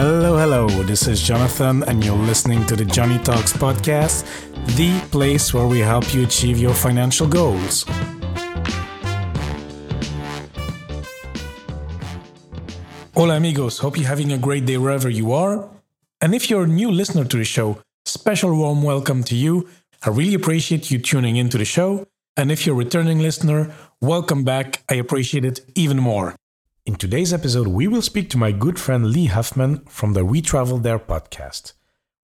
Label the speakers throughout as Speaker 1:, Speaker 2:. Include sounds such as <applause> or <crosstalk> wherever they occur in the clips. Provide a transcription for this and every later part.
Speaker 1: Hello, hello. This is Jonathan, and you're listening to the Joney Talks podcast, the place where we help you achieve your financial goals. Hola, amigos. Hope you're having a great day wherever you are. And if you're a new listener to the show, special warm welcome to you. I really appreciate you tuning into the show. And if you're a returning listener, welcome back. I appreciate it even more. In today's episode, we will speak to my good friend Lee Huffman from the We Travel There podcast.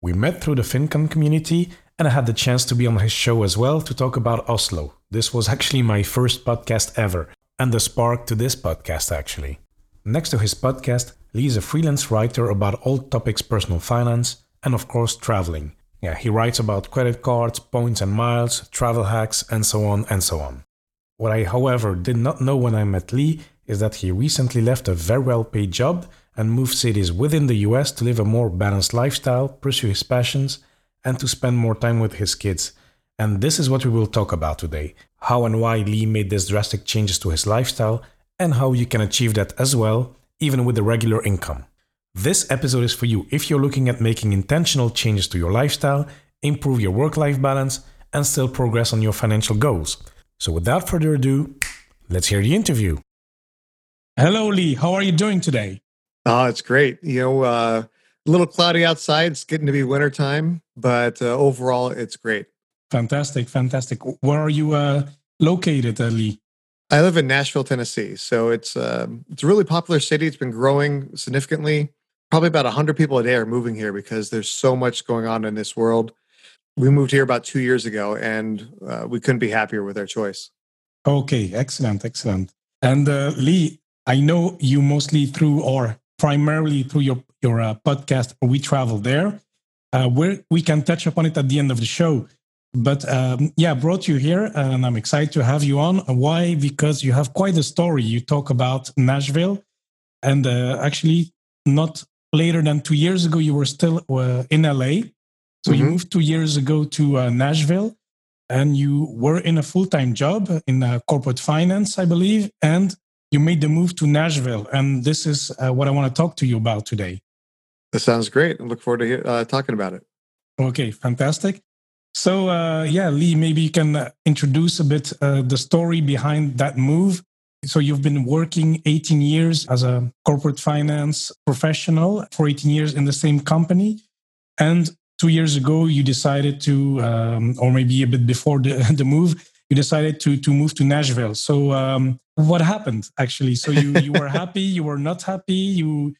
Speaker 1: We met through the FinCon community, and I had the chance to be on his show as well to talk about Oslo. This was actually my first podcast ever, and the spark to this podcast, actually. Next to his podcast, Lee is a freelance writer about all topics personal finance and, of course, traveling. Yeah, he writes about credit cards, points and miles, travel hacks, and so on and so on. What I, however, did not know when I met Lee is that he recently left a very well paid job and moved cities within the US to live a more balanced lifestyle, pursue his passions, and to spend more time with his kids. And this is what we will talk about today how and why Lee made these drastic changes to his lifestyle, and how you can achieve that as well, even with a regular income. This episode is for you if you're looking at making intentional changes to your lifestyle, improve your work life balance, and still progress on your financial goals. So, without further ado, let's hear the interview. Hello, Lee. How are you doing today?
Speaker 2: Oh, it's great. You know, uh, a little cloudy outside. It's getting to be wintertime, but uh, overall, it's great.
Speaker 1: Fantastic. Fantastic. Where are you uh, located, uh, Lee?
Speaker 2: I live in Nashville, Tennessee. So it's uh, it's a really popular city. It's been growing significantly probably about 100 people a day are moving here because there's so much going on in this world. We moved here about two years ago and uh, we couldn't be happier with our choice.
Speaker 1: Okay, excellent, excellent. And uh, Lee, I know you mostly through or primarily through your, your uh, podcast, We Travel There, uh, where we can touch upon it at the end of the show. But um, yeah, brought you here and I'm excited to have you on. Why? Because you have quite a story. You talk about Nashville and uh, actually not later than two years ago, you were still uh, in LA. So mm-hmm. you moved two years ago to uh, Nashville and you were in a full time job in uh, corporate finance, I believe. And you made the move to Nashville. And this is uh, what I want to talk to you about today.
Speaker 2: That sounds great. I look forward to hear, uh, talking about it.
Speaker 1: Okay, fantastic. So, uh, yeah, Lee, maybe you can introduce a bit the story behind that move so you've been working 18 years as a corporate finance professional for 18 years in the same company. And two years ago, you decided to, um, or maybe a bit before the, <laughs> the move, you decided to, to move to Nashville. So um, what happened actually? So you, you were happy, you were not happy, you,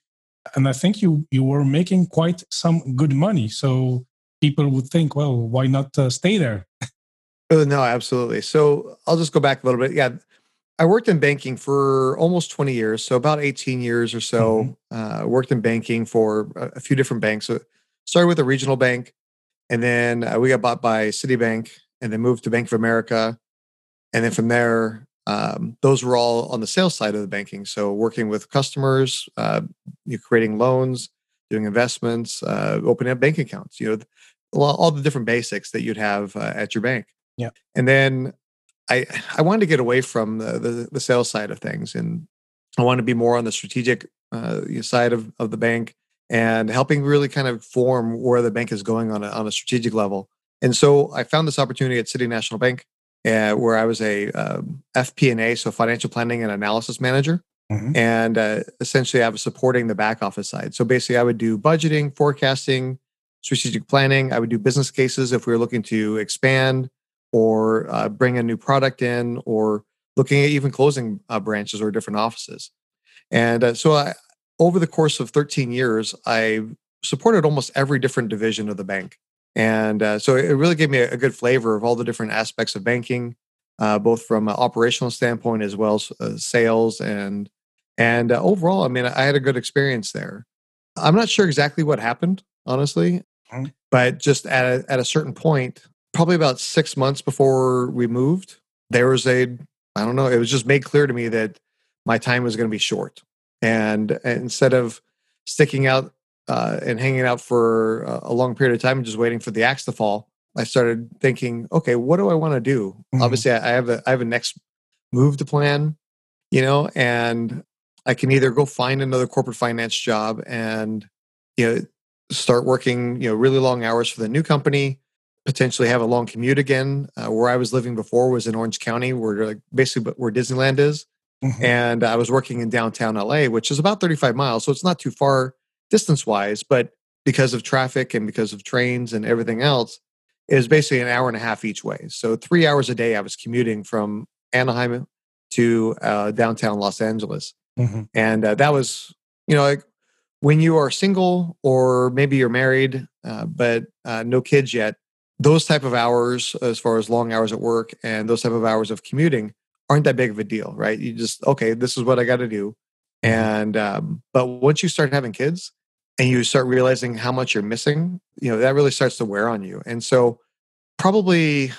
Speaker 1: and I think you, you were making quite some good money. So people would think, well, why not uh, stay there?
Speaker 2: Uh, no, absolutely. So I'll just go back a little bit. Yeah, I worked in banking for almost 20 years, so about 18 years or so. Mm-hmm. Uh, worked in banking for a, a few different banks. So started with a regional bank, and then uh, we got bought by Citibank, and then moved to Bank of America, and then from there, um, those were all on the sales side of the banking. So working with customers, uh, you creating loans, doing investments, uh, opening up bank accounts. You know, all the different basics that you'd have uh, at your bank.
Speaker 1: Yeah,
Speaker 2: and then I I wanted to get away from the, the, the sales side of things, and I wanted to be more on the strategic uh, side of, of the bank and helping really kind of form where the bank is going on a, on a strategic level. And so I found this opportunity at City National Bank, uh, where I was a um, FP&A, so financial planning and analysis manager. Mm-hmm. And uh, essentially, I was supporting the back office side. So basically, I would do budgeting, forecasting, strategic planning. I would do business cases if we were looking to expand or uh, bring a new product in or looking at even closing uh, branches or different offices. And uh, so I, over the course of 13 years, I supported almost every different division of the bank. And uh, so it really gave me a, a, good flavor of all the different aspects of banking, uh, both from an operational standpoint as well as uh, sales and and overall. I mean, I had a good experience there. I'm not sure exactly what happened, honestly, mm-hmm. but just at a, at a certain point, probably about six months before we moved, there was a, I don't know, it was just made clear to me that my time was going to be short. And, and instead of sticking out uh, and hanging out for a long period of time and just waiting for the axe to fall, I started thinking, okay, what do I want to do? Mm-hmm. Obviously, I have a I have a next move to plan, you know, and I can either go find another corporate finance job and you know, start working, you know, really long hours for the new company, potentially have a long commute again. Uh, where I was living before was in Orange County, where like basically where Disneyland is. Mm-hmm. And I was working in downtown LA, which is about 35 miles. So it's not too far distance wise, but because of traffic and because of trains and everything else, it was basically an hour and a half each way. So three hours a day I was commuting from Anaheim to uh, downtown Los Angeles. Mm-hmm. And uh, that was, you know, like when you are single or maybe you're married, uh, but uh, no kids yet, those type of hours, as far as long hours at work and those type of hours of commuting, aren't that big of a deal, right? You just okay, this is what I got to do. Mm-hmm. And um, but once you start having kids and you start realizing how much you're missing, you know that really starts to wear on you. And so, probably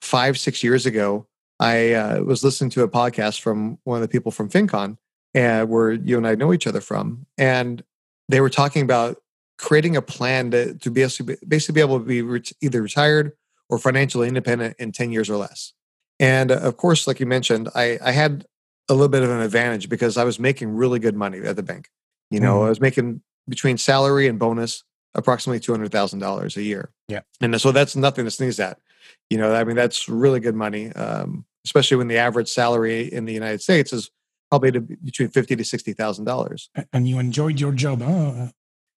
Speaker 2: five six years ago, I uh, was listening to a podcast from one of the people from FinCon, and where you and I know each other from, and they were talking about creating a plan to, to be able to basically be able to be re- either retired or financially independent in 10 years or less. And uh, of course, like you mentioned, I, I had a little bit of an advantage because I was making really good money at the bank. You know, mm. I was making between salary and bonus approximately $200,000 a year.
Speaker 1: Yeah.
Speaker 2: And so that's nothing to sneeze at. You know, I mean, that's really good money, um, especially when the average salary in the United States is probably to between fifty to sixty thousand dollars.
Speaker 1: And you enjoyed your job, huh?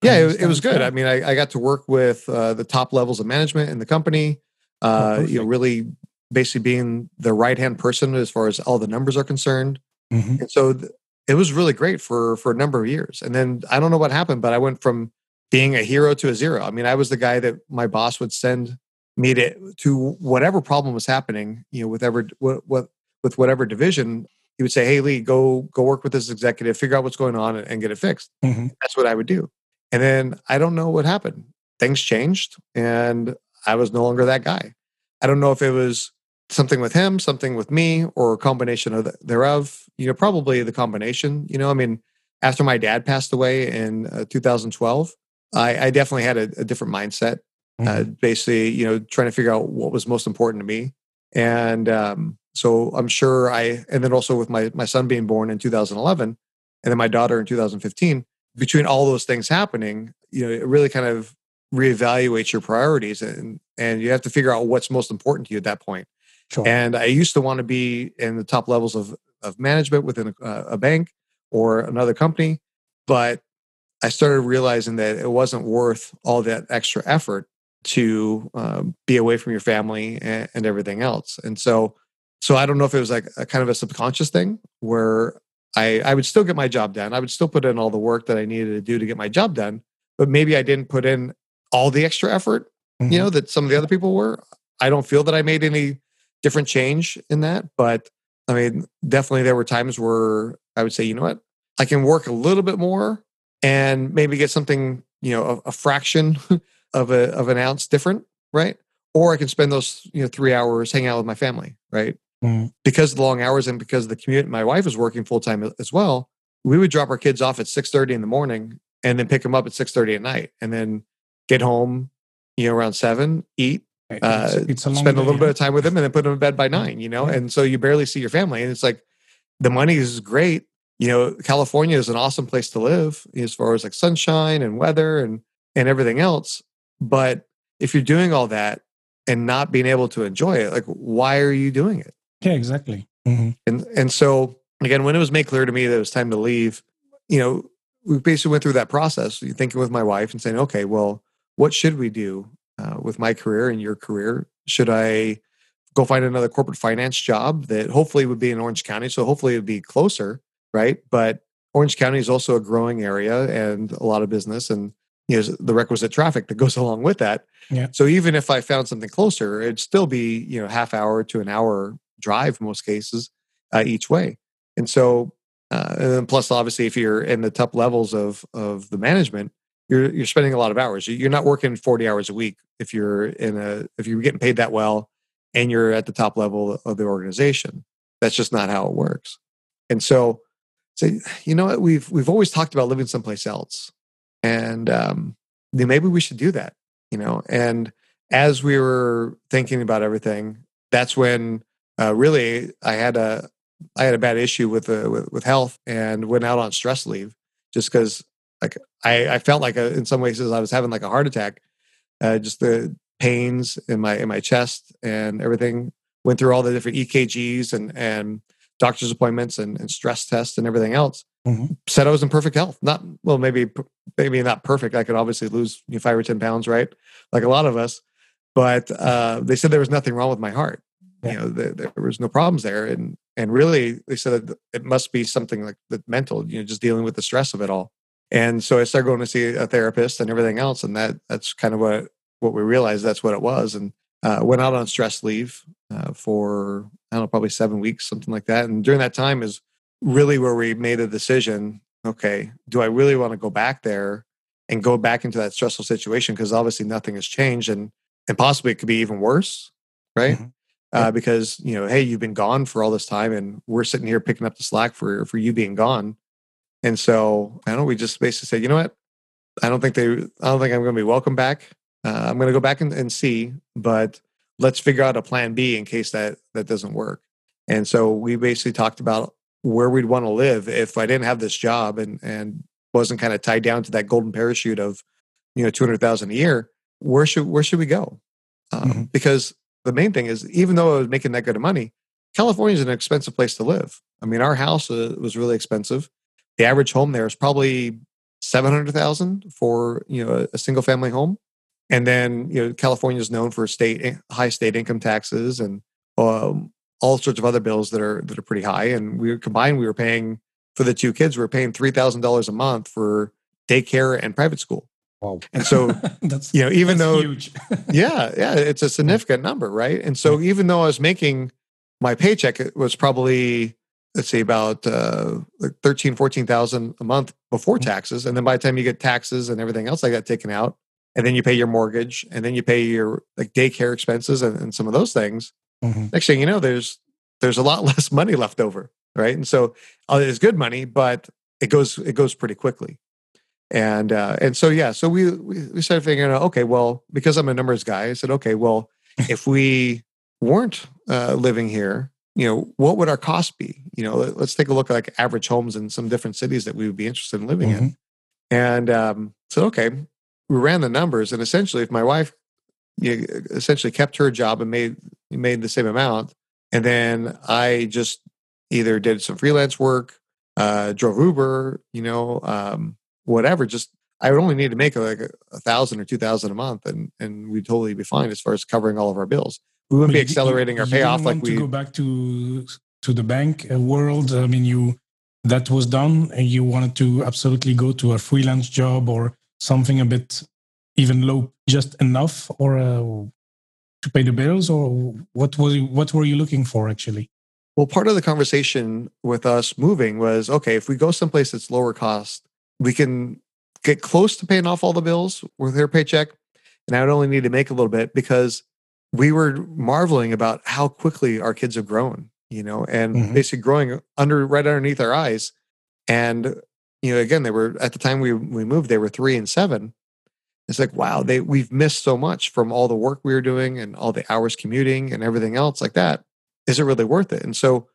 Speaker 2: Yeah, it, it, was good. I mean, I, I got to work with uh, the top levels of management in the company. Oh, uh, oh, you know, really basically being the right hand person as far as all the numbers are concerned. Mm-hmm. And so th- it was really great for for a number of years. And then I don't know what happened, but I went from being a hero to a zero. I mean, I was the guy that my boss would send me to to whatever problem was happening. You know, with ever what, what with whatever division, he would say, "Hey, Lee, go go work with this executive, figure out what's going on, and, and get it fixed." Mm-hmm. That's what I would do. And then I don't know what happened. Things changed, and I was no longer that guy. I don't know if it was something with him, something with me, or a combination of the, thereof. You know, probably the combination. You know, I mean, after my dad passed away in uh, 2012, I, I, definitely had a, a different mindset. Uh, mm-hmm. Uh, basically, you know, trying to figure out what was most important to me, and um, so I'm sure I. And then also with my my son being born in 2011, and then my daughter in 2015. Between all those things happening, you know, it really kind of reevaluates your priorities, and and you have to figure out what's most important to you at that point. Sure. And I used to want to be in the top levels of, of management within a, a bank or another company. But I started realizing that it wasn't worth all that extra effort to um, be away from your family and, and, everything else. And so, so I don't know if it was like a kind of a subconscious thing where I, I would still get my job done. I would still put in all the work that I needed to do to get my job done, but maybe I didn't put in all the extra effort, mm-hmm. you know, that some of the other people were. I don't feel that I made any different change in that. But I mean, definitely there were times where I would say, you know what, I can work a little bit more and maybe get something, you know, a, a fraction <laughs> of a of an ounce different, right? Or I can spend those, you know, three hours hanging out with my family, right? Mm. Because of the long hours and because of the commute, my wife was working full time as well. We would drop our kids off at six thirty in the morning and then pick them up at six thirty at night, and then get home, you know, around seven, eat, uh, it's, it's spend a little bit of time with them and then put them in bed by nine, you know? Yeah. And so you barely see your family. And it's like the money is great. You know, California is an awesome place to live as far as like sunshine and weather and and everything else. But if you're doing all that and not being able to enjoy it, like why are you doing it?
Speaker 1: Yeah, exactly. Mm-hmm.
Speaker 2: And and so again, when it was made clear to me that it was time to leave, you know, we basically went through that process, thinking with my wife and saying, okay, well, what should we do? Uh, with my career and your career? Should I go find another corporate finance job that hopefully would be in Orange County? So hopefully it'd be closer, right? But Orange County is also a growing area and a lot of business and you know the requisite traffic that goes <laughs> along with that. Yeah. So even if I found something closer, it'd still be you know half hour to an hour drive most cases uh, each way. And so uh, and then plus obviously if you're in the top levels of of the management, you're you're spending a lot of hours. You're not working 40 hours a week if you're in a if you're getting paid that well and you're at the top level of the organization. That's just not how it works. And so, so you know what we've we've always talked about living someplace else, and um, maybe we should do that. You know, and as we were thinking about everything, that's when uh, really I had a I had a bad issue with, uh, with with health and went out on stress leave just because like I, I felt like a, in some ways I was having like a heart attack. Uh, just the pains in my in my chest and everything. Went through all the different EKGs and and doctor's appointments and, and stress tests and everything else. Mm-hmm. Said I was in perfect health. Not well, maybe maybe not perfect. I could obviously lose you know, five or ten pounds, right? Like a lot of us. But uh, they said there was nothing wrong with my heart. Yeah. You know, the, there was no problems there, and and really they said that it must be something like the mental. You know, just dealing with the stress of it all. And so I started going to see a therapist and everything else, and that that's kind of what what we realized that's what it was. And uh, went out on stress leave uh, for I don't know, probably seven weeks, something like that. And during that time is really where we made a decision. Okay, do I really want to go back there and go back into that stressful situation? Because obviously nothing has changed, and and possibly it could be even worse, right? Mm-hmm. Uh, because you know, hey, you've been gone for all this time, and we're sitting here picking up the slack for for you being gone. And so I don't know. We just basically said, you know what? I don't think they. I don't think I'm going to be welcome back. Uh, I'm going to go back and, and see, but let's figure out a plan B in case that that doesn't work. And so we basically talked about where we'd want to live if I didn't have this job and and wasn't kind of tied down to that golden parachute of you know 200,000 a year. Where should where should we go? Um, mm-hmm. Because the main thing is, even though I was making that good of money, California is an expensive place to live. I mean, our house uh, was really expensive. The average home there is probably seven hundred thousand for you know a, a single family home. And then, you know, California is known for state eh, high state income taxes and um, all sorts of other bills that are that are pretty high. And we were combined, we were paying for the two kids, we were paying three thousand dollars a month for daycare and private school.
Speaker 1: Wow.
Speaker 2: And so <laughs> that's you know, even though <laughs> yeah, yeah, it's a significant number, right? And so even though I was making my paycheck it was probably let's say about uh, like 13 14,000 a month before mm-hmm. taxes and then by the time you get taxes and everything else I got taken out and then you pay your mortgage and then you pay your like daycare expenses and, and some of those things mm-hmm. next thing you know there's there's a lot <laughs> less money left over right and so uh, it's good money but it goes it goes pretty quickly and uh and so yeah so we we started figuring out okay well because i'm a numbers guy i said okay well <laughs> if we weren't uh living here you know what would our cost be you know let, us take a look at like average homes in some different cities that we would be interested in living mm-hmm. in and um so okay we ran the numbers, and essentially, if my wife you know, essentially kept her job and made made the same amount, and then I just either did some freelance work, uh, drove Uber, you know, um, whatever. Just I would only need to make like a, a thousand or two thousand a month, and and we'd totally be fine as far as covering all of our bills. We wouldn't be accelerating
Speaker 1: you,
Speaker 2: our payoff like
Speaker 1: we
Speaker 2: go
Speaker 1: back to to the bank world. I mean, you that was done, and you wanted to absolutely go to a freelance job or something a bit even low, just enough, or uh, to pay the bills, or what was what were you looking for actually?
Speaker 2: Well, part of the conversation with us moving was okay, if we go someplace that's lower cost, we can get close to paying off all the bills with her paycheck. And I would only need to make a little bit because we were marveling about how quickly our kids have grown, you know, and mm-hmm. basically growing under right underneath our eyes. And you know, again, they were at the time we we moved, they were three and seven. It's like, wow, they we've missed so much from all the work we were doing and all the hours commuting and everything else like that. Is it really worth it? And so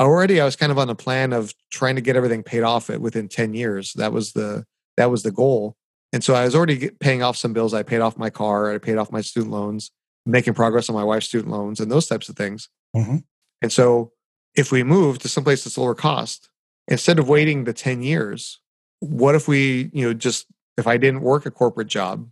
Speaker 2: already I was kind of on the plan of trying to get everything paid off within 10 years. That was the that was the goal. And so I was already paying off some bills. I paid off my car, I paid off my student loans, making progress on my wife's student loans and those types of things. Mm-hmm. And so if we move to someplace that's lower cost, instead of waiting the 10 years, what if we, you know, just if I didn't work a corporate job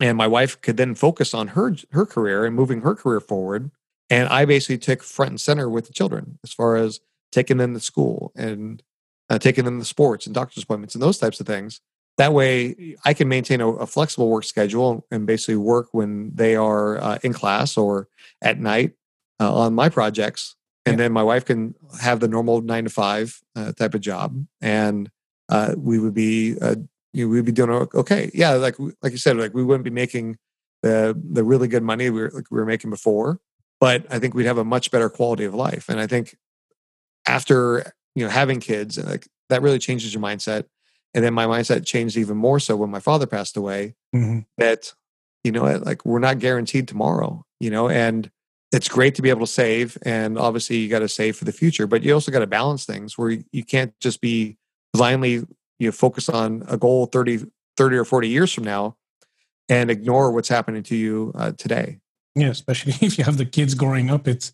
Speaker 2: and my wife could then focus on her her career and moving her career forward and I basically took front and center with the children as far as taking them to school and uh, taking them to sports and doctor's appointments and those types of things. That way, I can maintain a, a flexible work schedule and basically work when they are uh, in class or at night uh, on my projects and yeah. then my wife can have the normal nine to five uh, type of job, and uh, we would be uh, you know, we'd be doing okay. Yeah, like like you said, like we wouldn't be making the the really good money we were like we were making before, but I think we'd have a much better quality of life. And I think after you know having kids, like that really changes your mindset. And then my mindset changed even more so when my father passed away. Mm-hmm. That you know, like we're not guaranteed tomorrow. You know, and it's great to be able to save and obviously you got to save for the future but you also got to balance things where you can't just be blindly you know, focus on a goal 30, 30 or 40 years from now and ignore what's happening to you uh, today.
Speaker 1: Yeah, especially <laughs> if you have the kids growing up, it's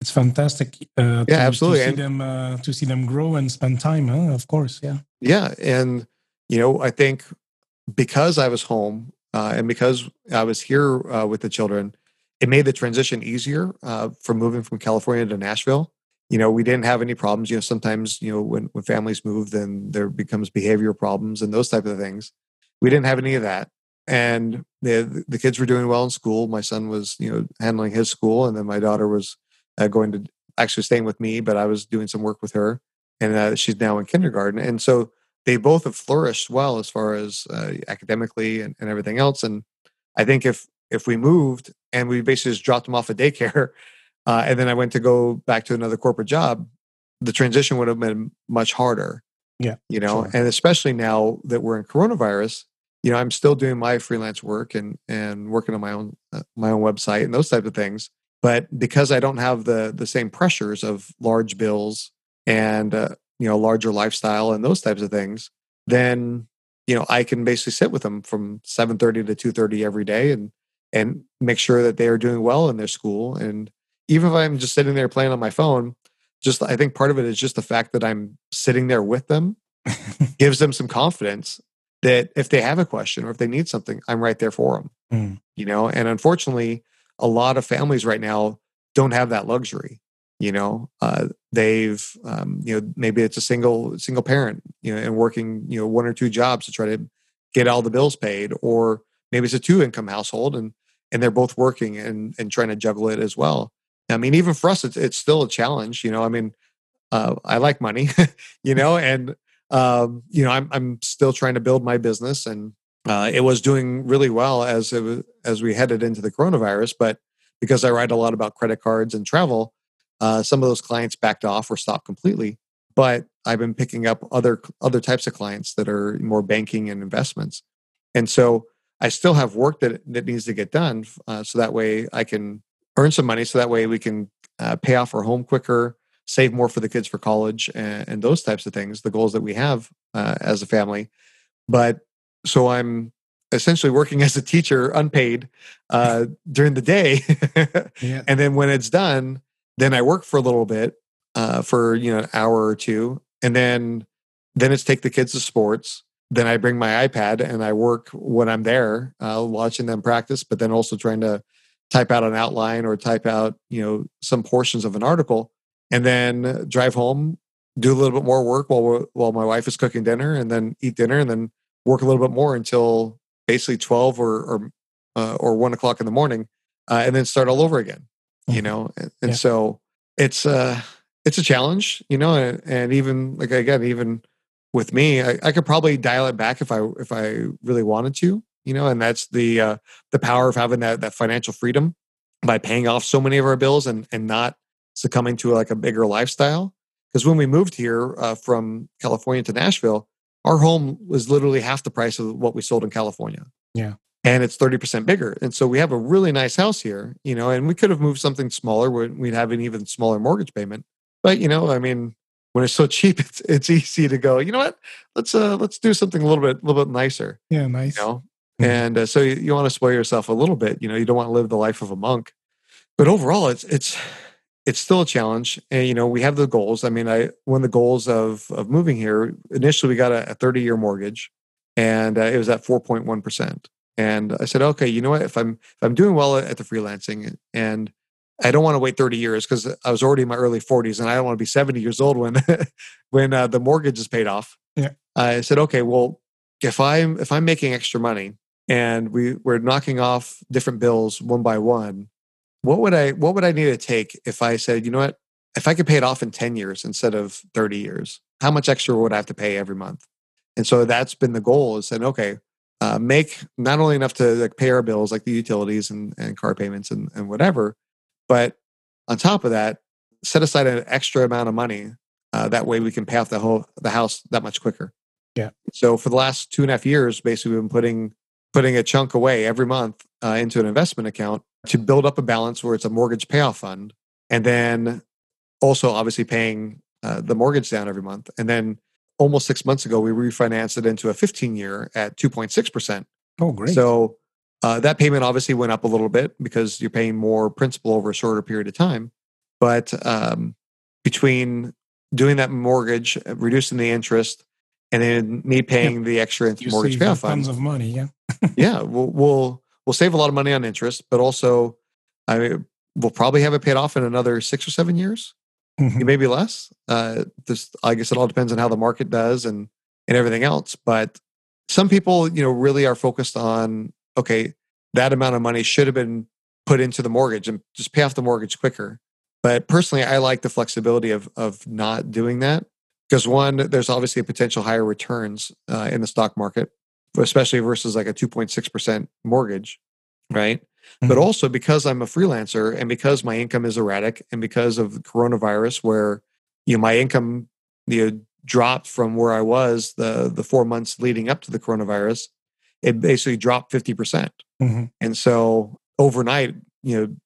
Speaker 1: it's fantastic. Uh,
Speaker 2: yeah, absolutely.
Speaker 1: To see and, them uh, to see them grow and spend time. Huh? Of course, yeah.
Speaker 2: Yeah, and you know, I think because I was home uh, and because I was here uh, with the children, it made the transition easier uh, from moving from California to Nashville. You know, we didn't have any problems. You know, sometimes you know when when families move, then there becomes behavioral problems and those type of things. We didn't have any of that, and the the kids were doing well in school. My son was you know handling his school, and then my daughter was uh, going to actually staying with me, but I was doing some work with her, and uh, she's now in kindergarten, and so they both have flourished well as far as uh, academically and, and, everything else. And I think if if we moved and we basically just dropped them off at daycare, <laughs> uh, and then I went to go back to another corporate job, the transition would have been much harder.
Speaker 1: Yeah,
Speaker 2: you know, sure. and especially now that we're in coronavirus, you know, I'm still doing my freelance work and and working on my own uh, my own website and those type of things. But because I don't have the the same pressures of large bills and uh, you know larger lifestyle and those types of things then you know i can basically sit with them from 7.30 to 2.30 every day and and make sure that they are doing well in their school and even if i'm just sitting there playing on my phone just i think part of it is just the fact that i'm sitting there with them <laughs> gives them some confidence that if they have a question or if they need something i'm right there for them mm. you know and unfortunately a lot of families right now don't have that luxury you know? Uh, they've um, you know maybe it's a single single parent you know and working you know one or two jobs to try to get all the bills paid or maybe it's a two income household and and they're both working and and trying to juggle it as well. I mean even for us it's, it's still a challenge you know? I mean uh, i like money <laughs> you know? And um, you know I'm, I'm still trying to build my business and uh, it was doing really well as it was, as we headed into the coronavirus but because i write a lot about credit cards and travel uh, some of those clients backed off or stopped completely, but I've been picking up other other types of clients that are more banking and investments, and so I still have work that that needs to get done, uh, so that way I can earn some money, so that way we can uh, pay off our home quicker, save more for the kids for college, and, and those types of things. The goals that we have uh, as a family, but so I'm essentially working <laughs> as a teacher unpaid uh, during the day <laughs> yeah. and then when it's done then I work for a little bit uh, for you know an hour or two, and then then it's take the kids to sports. Then I bring my iPad and I work when I'm there, uh, watching them practice, but then also trying to type out an outline or type out you know some portions of an article, and then drive home, do a little bit more work while while my wife is cooking dinner, and then eat dinner, and then work a little bit more until basically twelve or or, uh, or one o'clock in the morning, uh, and then start all over again you mm-hmm. know and, and yeah. so it's uh it's a challenge you know and, and even like again even with me I, I, could probably dial it back if i if i really wanted to you know and that's the uh the power of having that that financial freedom by paying off so many of our bills and and not succumbing to like a bigger lifestyle because when we moved here uh, from california to nashville our home was literally half the price of what we sold in california
Speaker 1: yeah
Speaker 2: and it's 30% bigger. And so we have a really nice house here, you know, and we could have moved something smaller where we'd have an even smaller mortgage payment. But, you know, I mean, when it's so <laughs> cheap, it's it's easy to go, you know what? Let's uh let's do something a little bit a little bit nicer.
Speaker 1: Yeah, nice.
Speaker 2: You know? Mm-hmm. And uh, so you, you want to spoil yourself a little bit, you know, you don't want to live the life of a monk. But overall, it's it's it's still a challenge and you know we have the goals i mean i one of the goals of of moving here initially we got a, a 30 year mortgage and uh, it was at 4.1% and I said, okay, you know what? If I'm if I'm doing well at the freelancing and I don't want to wait 30 years because I was already in my early 40s and I don't want to be 70 years old when <laughs> when uh, the mortgage is paid off.
Speaker 1: Yeah.
Speaker 2: I said, okay, well, if I'm if I'm making extra money and we we're knocking off different bills one by one, what would I what would I need to take if I said, you know what? If I could pay it off in 10 years instead of 30 years, how much extra would I have to pay every month? And so that's been the goal is saying, okay, uh, make not only enough to like pay our bills like the utilities and, and car payments and, and whatever but on top of that set aside an extra amount of money uh, that way we can pay off the whole the house that much quicker
Speaker 1: yeah
Speaker 2: so for the last two and a half years basically we've been putting putting a chunk away every month uh, into an investment account to build up a balance where it's a mortgage payoff fund and then also obviously paying uh, the mortgage down every month and then almost six months ago, we refinanced it into a 15 year at 2.6%.
Speaker 1: Oh, great.
Speaker 2: So uh, that payment obviously went up a little bit because you're paying more principal over a shorter period of time. But um, between doing that mortgage, uh, reducing the interest, and then me paying yeah. the extra
Speaker 1: you
Speaker 2: mortgage payoff
Speaker 1: fund. Tons of money, yeah. <laughs>
Speaker 2: yeah, we'll, we'll we'll save a lot of money on interest, but also I mean, we'll probably have it paid off in another six or seven years, mm-hmm. maybe less. Uh, this, I guess, it all depends on how the market does and and everything else. But some people, you know, really are focused on okay, that amount of money should have been put into the mortgage and just pay off the mortgage quicker. But personally, I like the flexibility of of not doing that because one, there's obviously a potential higher returns uh, in the stock market, especially versus like a 2.6% mortgage, right? Mm-hmm. But also because I'm a freelancer and because my income is erratic and because of the coronavirus, where you know my income you know dropped from where I was the the four months leading up to the coronavirus, it basically dropped 50%. percent mm hmm And so overnight, you know,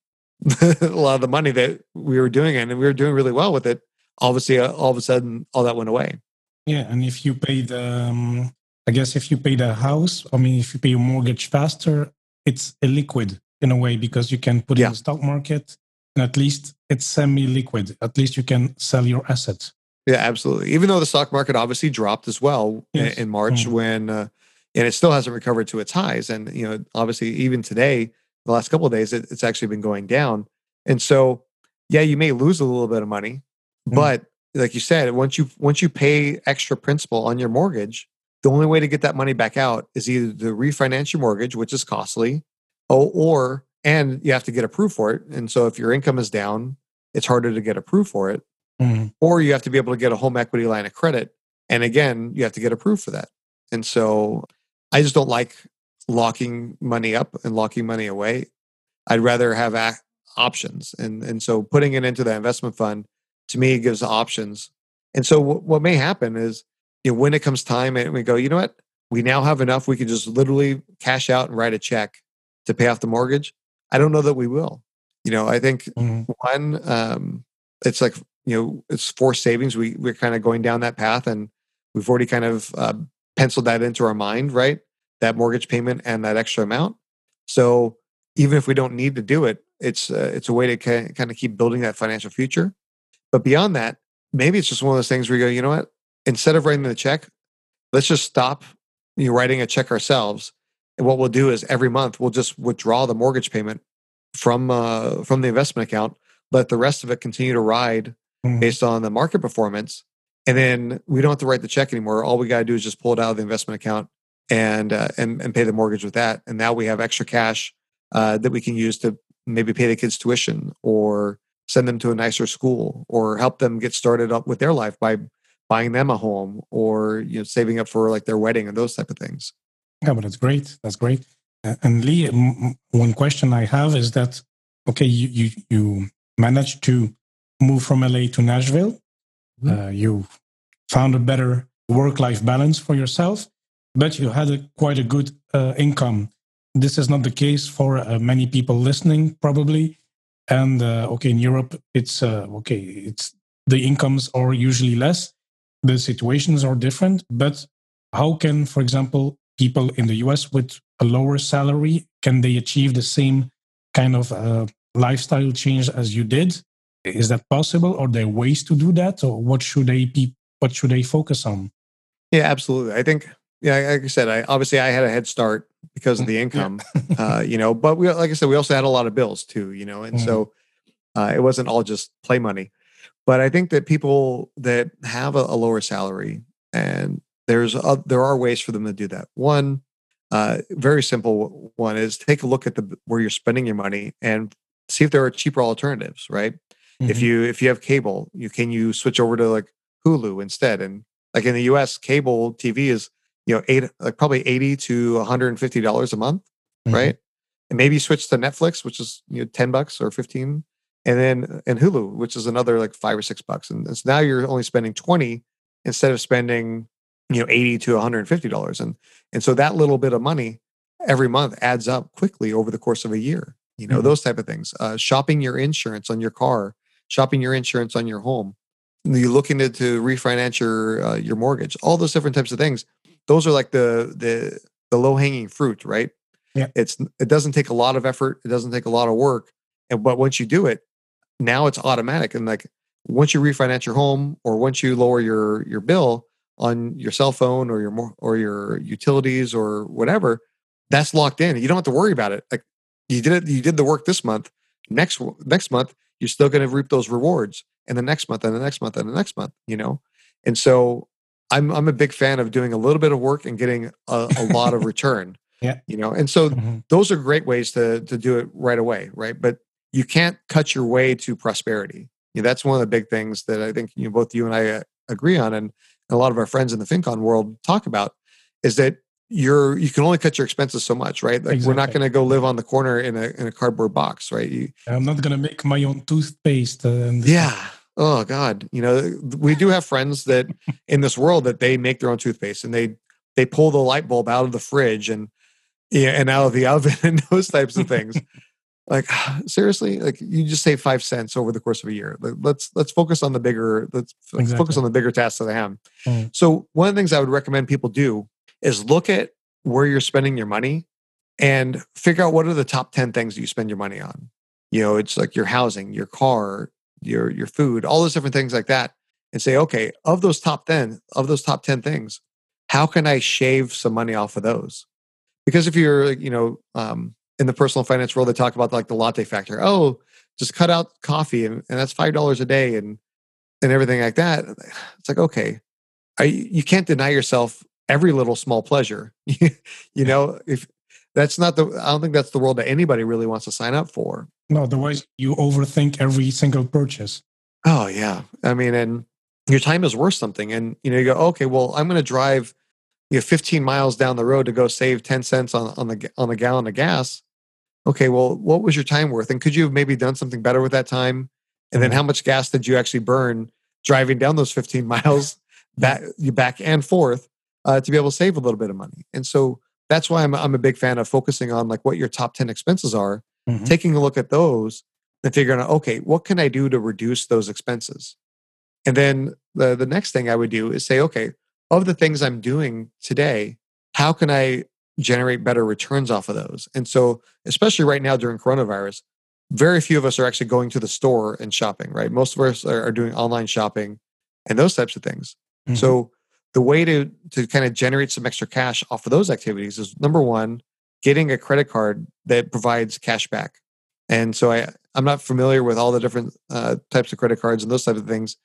Speaker 2: <laughs> a lot of the money that we were doing and we were doing really well with it, obviously uh, all of a sudden all that went away.
Speaker 1: Yeah, and if you pay the, um, I guess if you pay the house, I mean, if you pay your mortgage faster, it's a liquid in a way because you can put yeah. in the stock market and at least it's semi-liquid. At least you can sell your assets.
Speaker 2: Yeah, absolutely. Even though the stock market obviously dropped as well yes. in, March mm when, uh, and it still hasn't recovered to its highs. And you know, obviously, even today, the last couple of days, it, it's actually been going down. And so, yeah, you may lose a little bit of money, mm but like you said, once you once you pay extra principal on your mortgage, the only way to get that money back out is either to refinance your mortgage, which is costly, or, and you have to get approved for it. And so if your income is down, it's harder to get approved for it. Mm-hmm. Or you have to be able to get a home equity line of credit. And again, you have to get approved for that. And so I just don't like locking money up and locking money away. I'd rather have options. And, and so putting it into the investment fund to me gives options. And so w- what may happen is you know, when it comes time and we go, you know what, we now have enough, we can just literally cash out and write a check to pay off the mortgage. I don't know that we will. You know, I think mm-hmm. one, um, it's like you know, it's forced savings. We we're kind of going down that path, and we've already kind of uh, penciled that into our mind, right? That mortgage payment and that extra amount. So even if we don't need to do it, it's uh, it's a way to kind of keep building that financial future. But beyond that, maybe it's just one of those things where you go, you know what? Instead of writing the check, let's just stop you know, writing a check ourselves and what we'll do is every month we'll just withdraw the mortgage payment from uh, from the investment account, let the rest of it continue to ride mm-hmm. based on the market performance, and then we don't have to write the check anymore. All we got to do is just pull it out of the investment account and uh, and and pay the mortgage with that. And now we have extra cash uh, that we can use to maybe pay the kids tuition or send them to a nicer school or help them get started up with their life by buying them a home or you know saving up for like their wedding and those type of things.
Speaker 1: Yeah, but that's great. That's great. And Lee, one question I have is that okay, you you, you managed to move from LA to Nashville. Mm-hmm. Uh, you found a better work-life balance for yourself, but you had a, quite a good uh, income. This is not the case for uh, many people listening, probably. And uh, okay, in Europe, it's uh, okay. It's the incomes are usually less. The situations are different, but how can, for example, people in the US with a lower salary can they achieve the same kind of uh, lifestyle change as you did? Is that possible? Are there ways to do that? Or what should they be what should they focus on?
Speaker 2: Yeah absolutely. I think yeah like i said i obviously i had a head start because of the income yeah. <laughs> uh, you know but we like i said we also had a lot of bills too you know and mm-hmm. so uh, it wasn't all just play money but i think that people that have a, a lower salary and there's a, there are ways for them to do that. One, uh, very simple one is take a look at the where you're spending your money and see if there are cheaper alternatives. Right? Mm-hmm. If you if you have cable, you can you switch over to like Hulu instead. And like in the U.S., cable TV is you know eight like probably eighty to one hundred and fifty dollars a month, mm-hmm. right? And maybe switch to Netflix, which is you know ten bucks or fifteen, and then and Hulu, which is another like five or six bucks. And so now you're only spending twenty instead of spending you know 80 to 150 dollars and and so that little bit of money every month adds up quickly over the course of a year you know mm-hmm. those type of things uh, shopping your insurance on your car shopping your insurance on your home you're looking to, to refinance your uh, your mortgage, all those different types of things. Those are like the the the low hanging fruit, right?
Speaker 1: Yeah.
Speaker 2: It's it doesn't take a lot of effort. It doesn't take a lot of work. And but once you do it, now it's automatic. And like once you refinance your home or once you lower your your bill on your cell phone or your or your utilities or whatever, that's locked in. You don't have to worry about it. Like you did it, you did the work this month. Next next month, you're still going to reap those rewards, and the next month, and the next month, and the next month. You know, and so I'm I'm a big fan of doing a little bit of work and getting a, a lot of <laughs> return.
Speaker 1: Yeah,
Speaker 2: you know, and so
Speaker 1: Mm-hmm.
Speaker 2: those are great ways to to do it right away, right? But you can't cut your way to prosperity. You know, that's one of the big things that I think you know, both you and I uh, agree on, and a lot of our friends in the FinCon world talk about is that you're you can only cut your expenses so much, right? Like we're not going to go live on the corner in a in a cardboard box, right? You,
Speaker 1: I'm not gonna make my own toothpaste. Uh, and <laughs>
Speaker 2: yeah. Oh God. You know, we do have friends that in this world that they make their own toothpaste and they they pull the light bulb out of the fridge and yeah, and out of the <laughs> oven and those types of things. Like <sighs> seriously, like you just save five cents over the course of a year. Like, Let's let's focus on the bigger. Let's f- focus
Speaker 1: Exactly.
Speaker 2: on the bigger tasks at hand.
Speaker 1: Mm.
Speaker 2: So one of the things I would recommend people do is look at where you're spending your money and figure out what are the top ten things that you spend your money on. You know, it's like your housing, your car, your your food, all those different things like that, and say, okay, of those top ten, of those top ten things, how can I shave some money off of those? Because if you're, you know, um, in the personal finance world, they talk about like the latte factor. Oh, just cut out coffee, and, and that's five dollars a day, and and everything like that. It's like okay, I, you can't deny yourself every little small pleasure. <laughs> you know, if that's not the, I don't think that's the world that anybody really wants to sign up for.
Speaker 1: No, otherwise you overthink every single purchase.
Speaker 2: Oh yeah. I mean, and your time is worth something. And you know, you go, okay, well, I'm going to drive you know 15 miles down the road to go save 10 cents on, on the on the gallon of gas. Okay, well, what was your time worth? And could you have maybe done something better with that time? And then
Speaker 1: Mhm.
Speaker 2: how much gas did you actually burn driving down those 15 <laughs> miles back back and forth uh, to be able to save a little bit of money? And so that's why I'm I'm a big fan of focusing on like what your top 10 expenses are
Speaker 1: Mhm.
Speaker 2: taking a look at those and figuring out, okay, what can I do to reduce those expenses? And then the, the next thing I would do is say, okay, of the things I'm doing today, how can I generate better returns off of those? And so, especially right now during coronavirus, very few of us are actually going to the store and shopping, right? Most of us are, are doing online shopping and those types of things.
Speaker 1: Mhm.
Speaker 2: So the way to to kind of generate some extra cash off of those activities is number one, getting a credit card that provides cash back. And so I I'm not familiar with all the different uh, types of credit cards and those types of things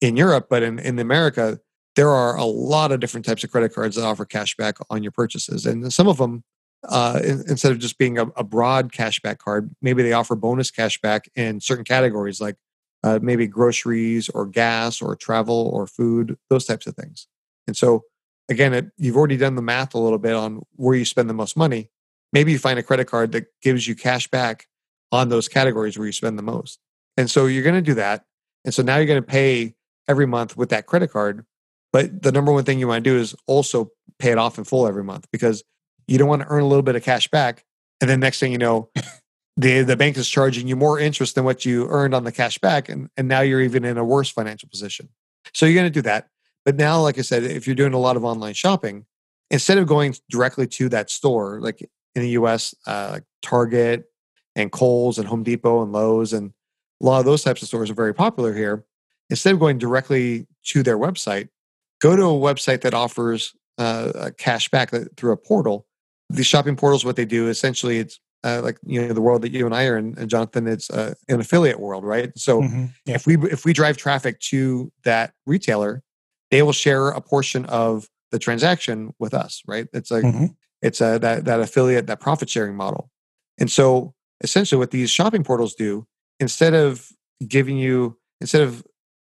Speaker 2: in Europe, but in in America there are a lot of different types of credit cards that offer cash back on your purchases, and some of them. Uh, in- instead of just being a, a broad cashback card, maybe they offer bonus cashback in certain categories like uh, maybe groceries or gas or travel or food, those types of things. And so, again, it, you've already done the math a little bit on where you spend the most money. Maybe you find a credit card that gives you cash back on those categories where you spend the most. And so you're going to do that. And so now you're going to pay every month with that credit card. But the number one thing you want to do is also pay it off in full every month because you don't want to earn a little bit of cash back. And then next thing you know, <laughs> the, the bank is charging you more interest than what you earned on the cash back. And, and now you're even in a worse financial position. So you're going to do that. But now, like I said, if you're doing a lot of online shopping, instead of going directly to that store, like in the US, uh, like Target and Kohl's and Home Depot and Lowe's and a lot of those types of stores are very popular here. Instead of going directly to their website, go to a website that offers uh, cash back through a portal. These shopping portals, what they do essentially, it's uh, like you know the world that you and I are in, and Jonathan, it's uh, an affiliate world, right? So
Speaker 1: Mhm. Yeah.
Speaker 2: if we if we drive traffic to that retailer, they will share a portion of the transaction with us, right? It's like
Speaker 1: Mhm.
Speaker 2: it's a that that affiliate that profit sharing model, and so essentially what these shopping portals do instead of giving you instead of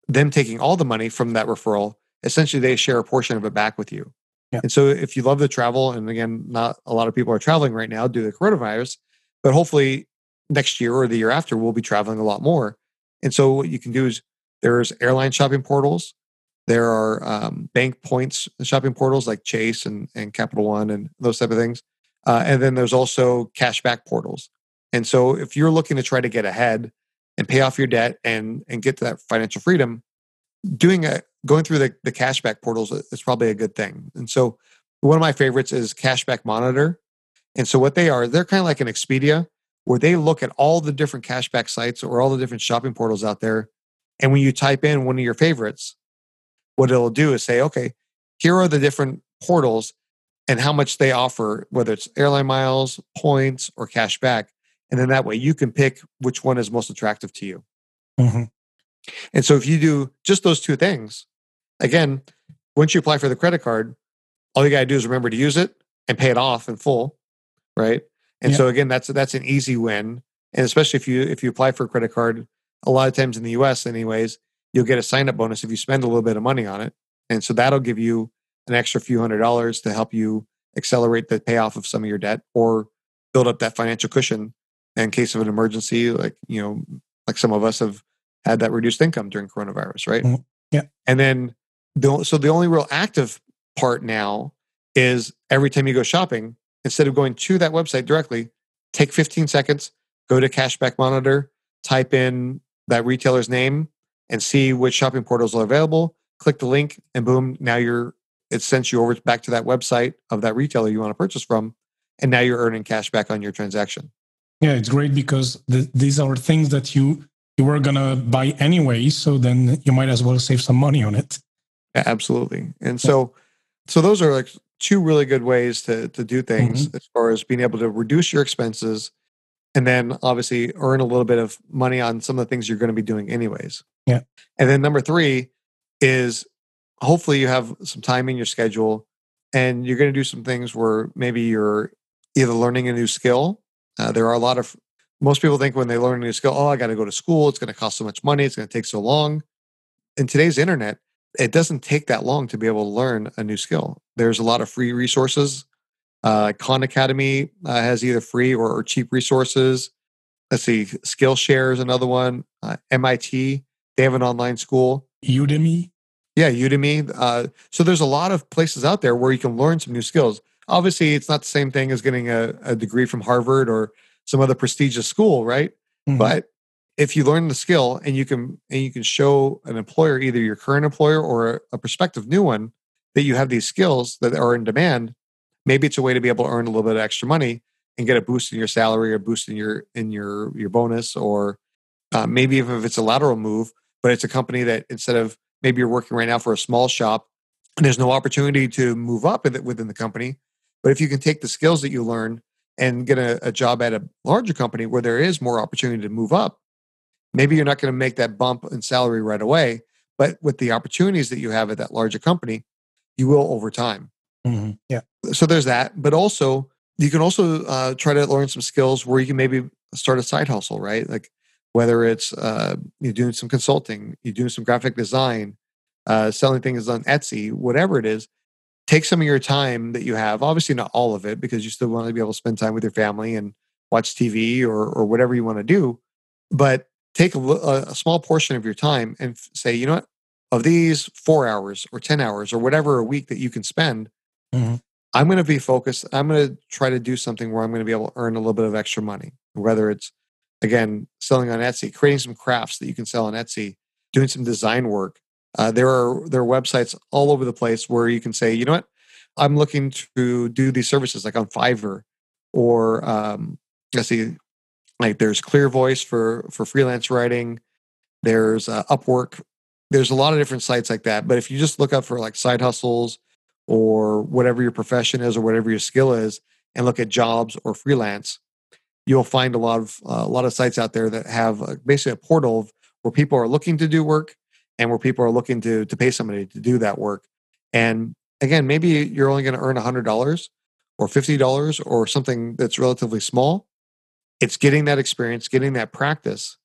Speaker 2: them taking all the money from that referral, essentially they share a portion of it back with you.
Speaker 1: Yeah.
Speaker 2: And so if you love the travel, and again, not a lot of people are traveling right now due to the coronavirus, but hopefully next year or the year after we'll be traveling a lot more. And so what you can do is there's airline shopping portals, there are um, bank points shopping portals like Chase and, and Capital One and those type of things. Uh, and then there's also cashback portals. And so if you're looking to try to get ahead and pay off your debt and and get to that financial freedom, doing a going through the, the cashback portals is probably a good thing. And so one of my favorites is Cashback Monitor. And so what they are, they're kind of like an Expedia where they look at all the different cashback sites or all the different shopping portals out there. And when you type in one of your favorites, what it'll do is say, okay, here are the different portals and how much they offer, whether it's airline miles, points, or cash back. And then that way you can pick which one is most attractive to you. Mm-hmm. And so if you do just those two things, again, once you apply for the credit card, all you got to do is remember to use it and pay it off in full, right? And yeah. so again, that's that's an easy win. And especially if you if you apply for a credit card, a lot of times in the US anyways, you'll get a sign up bonus if you spend a little bit of money on it. And so that'll give you an extra few hundred dollars to help you accelerate the payoff of some of your debt or build up that financial cushion in case of an emergency like you know like some of us have had that reduced income during coronavirus right? Mm-hmm.
Speaker 1: yeah.
Speaker 2: And then the, so the only real active part now is every time you go shopping instead of going to that website directly take 15 seconds go to cashback monitor type in that retailer's name and see which shopping portals are available click the link and boom now you're it sends you over back to that website of that retailer you want to purchase from and now you're earning cash back on your transaction.
Speaker 1: Yeah it's great because the, these are things that you you were gonna buy anyway so then you might as well save some money on it
Speaker 2: yeah, absolutely and so so those are like two really good ways to to do things mm-hmm. as far as being able to reduce your expenses and then obviously earn a little bit of money on some of the things you're going to be doing anyways
Speaker 1: yeah
Speaker 2: and then number three is hopefully you have some time in your schedule and you're going to do some things where maybe you're either learning a new skill. Uh, there are a lot of most people think when they learn a new skill, oh, I got to go to school. It's going to cost so much money. It's going to take so long. In today's internet, it doesn't take that long to be able to learn a new skill. There's a lot of free resources. Uh, Khan Academy uh, has either free or, or, cheap resources. Let's see, Skillshare is another one. Uh, MIT, they have an online school.
Speaker 1: Udemy.
Speaker 2: Yeah, Udemy. Uh, so there's a lot of places out there where you can learn some new skills. Obviously, it's not the same thing as getting a, a degree from Harvard or some other prestigious school, right? Mm-hmm. But if you learn the skill and you can and you can show an employer, either your current employer or a prospective new one, that you have these skills that are in demand, maybe it's a way to be able to earn a little bit of extra money and get a boost in your salary or boost in your in your your bonus, or uh, maybe even if it's a lateral move, but it's a company that instead of maybe you're working right now for a small shop and there's no opportunity to move up within the company. But if you can take the skills that you learn and get a, a job at a larger company where there is more opportunity to move up, maybe you're not going to make that bump in salary right away. But with the opportunities that you have at that larger company, you will over time.
Speaker 1: Mm-hmm. Yeah.
Speaker 2: So there's that. But also, you can also uh, try to learn some skills where you can maybe start a side hustle, right? Like whether it's uh, you're doing some consulting, you're doing some graphic design, uh, selling things on Etsy, whatever it is, take some of your time that you have. Obviously, not all of it because you still want to be able to spend time with your family and watch TV or or whatever you want to do. But take a, a small portion of your time and say, you know what, of these four hours or ten hours or whatever a week that you can spend, mm-hmm. I'm going to be focused. I'm going to try to do something where I'm going to be able to earn a little bit of extra money, whether it's again selling on Etsy, creating some crafts that you can sell on Etsy, doing some design work. Uh, there are there are websites all over the place where you can say, you know what, I'm looking to do these services like on Fiverr or um, let's see, like there's Clear Voice for for freelance writing. There's uh, Upwork. There's a lot of different sites like that. But if you just look up for like side hustles or whatever your profession is or whatever your skill is, and look at jobs or freelance, you'll find a lot of uh, a lot of sites out there that have uh, basically a portal where people are looking to do work and where people are looking to to pay somebody to do that work. And again, maybe you're only going to earn hundred dollars or fifty dollars or something that's relatively small. It's getting that experience, getting that practice,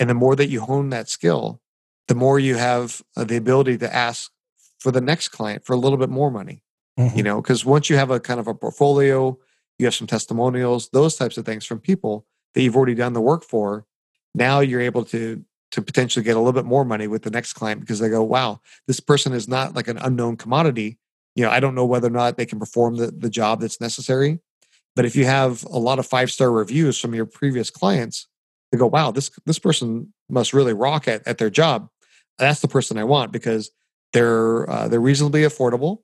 Speaker 2: and the more that you hone that skill, the more you have uh, the ability to ask for the next client for a little bit more money. Mm-hmm. You know, because once you have a kind of a portfolio you have some testimonials, those types of things from people that you've already done the work for. Now you're able to to potentially get a little bit more money with the next client because they go, wow, this person is not like an unknown commodity. You know, I don't know whether or not they can perform the, the job that's necessary. But if you have a lot of five star reviews from your previous clients, they go, wow, this this person must really rock at, at their job. that's the person I want because they're uh, they're reasonably affordable.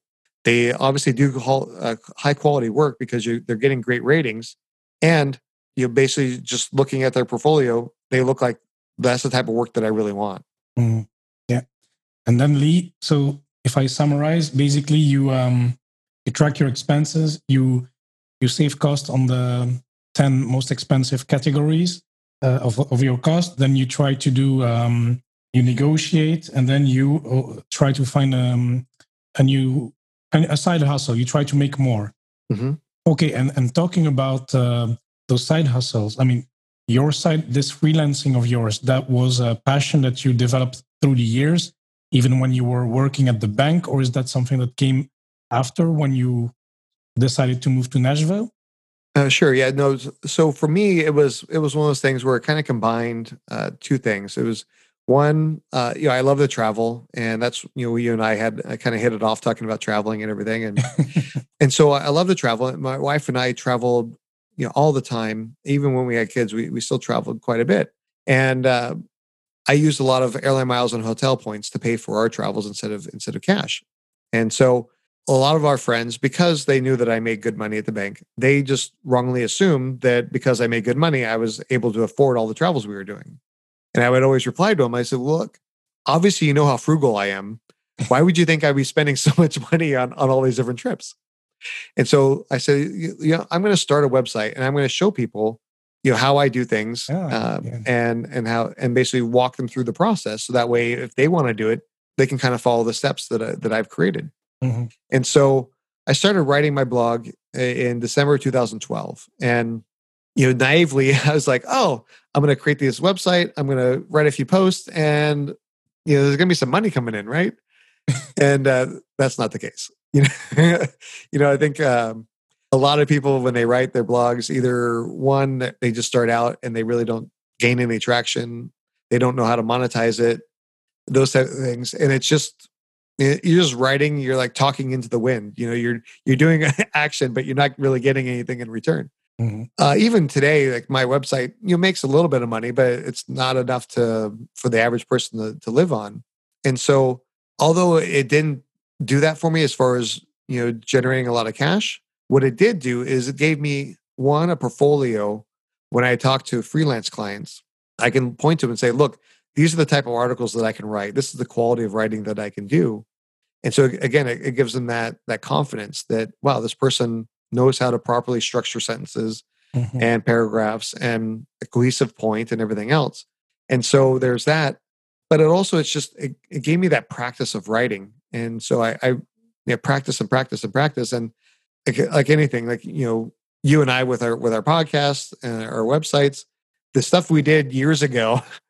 Speaker 2: They obviously do uh, high quality work because they're getting great ratings, and you know, basically just looking at their portfolio, they look like that's the type of work that I really want.
Speaker 1: Mm, yeah, and then Lee. So if I summarize, basically you um, you track your expenses, you you save cost on the ten most expensive categories uh, of of your cost. Then you try to do um, you negotiate, and then you uh, try to find um, a new a side hustle. You try to make more. Mm-hmm. Okay, and and talking about uh, those side hustles, I mean, your side, this freelancing of yours, that was a passion that you developed through the years, even when you were working at the bank, or is that something that came after when you decided to move to Nashville?
Speaker 2: Uh, sure. Yeah. No. So for me, it was it was one of those things where it kind of combined uh, two things. It was one, uh, you know, I love to travel, and that's you know, you and I had I kind of hit it off talking about traveling and everything, and <laughs> and so I love to travel. My wife and I traveled, you know, all the time. Even when we had kids, we we still traveled quite a bit, and uh, I used a lot of airline miles and hotel points to pay for our travels instead of instead of cash, and so a lot of our friends, because they knew that I made good money at the bank, they just wrongly assumed that because I made good money, I was able to afford all the travels we were doing. And I would always reply to them, I said, Look, obviously, you know how frugal I am. Why would you think I'd be spending <laughs> so much money on, on all these different trips? And so I said, you know, I'm going to start a website and I'm going to show people, you know, how I do things oh, um, yeah. and, and how, and basically walk them through the process. So that way, if they want to do it, they can kind of follow the steps that, I, that I've created. Mm-hmm. And so I started writing my blog in December 2012. And, you know, naively, <laughs> I was like, oh, I'm going to create this website. I'm going to write a few posts and, you know, there's going to be some money coming in, right? <laughs> and uh, that's not the case. You know, <laughs> you know I think um, a lot of people, when they write their blogs, either one, they just start out and they really don't gain any traction. They don't know how to monetize it, those type of things. And it's just you're just writing you're like talking into the wind you know you're you're doing <laughs> action but you're not really getting anything in return mm-hmm. uh, even today like my website you know makes a little bit of money but it's not enough to for the average person to, to live on and so although it didn't do that for me as far as you know generating a lot of cash what it did do is it gave me one a portfolio when i talk to freelance clients i can point to them and say look these are the type of articles that I can write. This is the quality of writing that I can do. And so again, it, it gives them that that confidence that wow, this person knows how to properly structure sentences mm-hmm. and paragraphs and a cohesive point and everything else. And so there's that. But it also it's just it, it gave me that practice of writing. And so I, I yeah, practice and practice and practice. And like, like anything, like you know, you and I with our with our podcasts and our websites, the stuff we did years ago <laughs>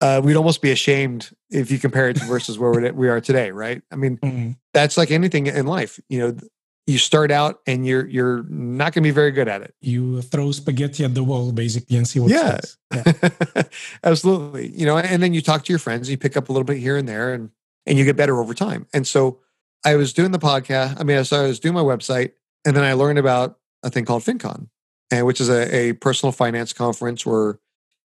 Speaker 2: uh, we'd almost be ashamed if you compare it to versus where we are today, right? I mean, mm-hmm. that's like anything in life. You know, you start out and you're you're not going to be very good at it.
Speaker 1: You throw spaghetti at the wall basically and see what
Speaker 2: yeah. yeah. <laughs> Absolutely. You know, and then you talk to your friends, you pick up a little bit here and there and and you get better over time. And so I was doing the podcast. I mean, so I was doing my website and then I learned about a thing called FinCon, and which is a, a personal finance conference where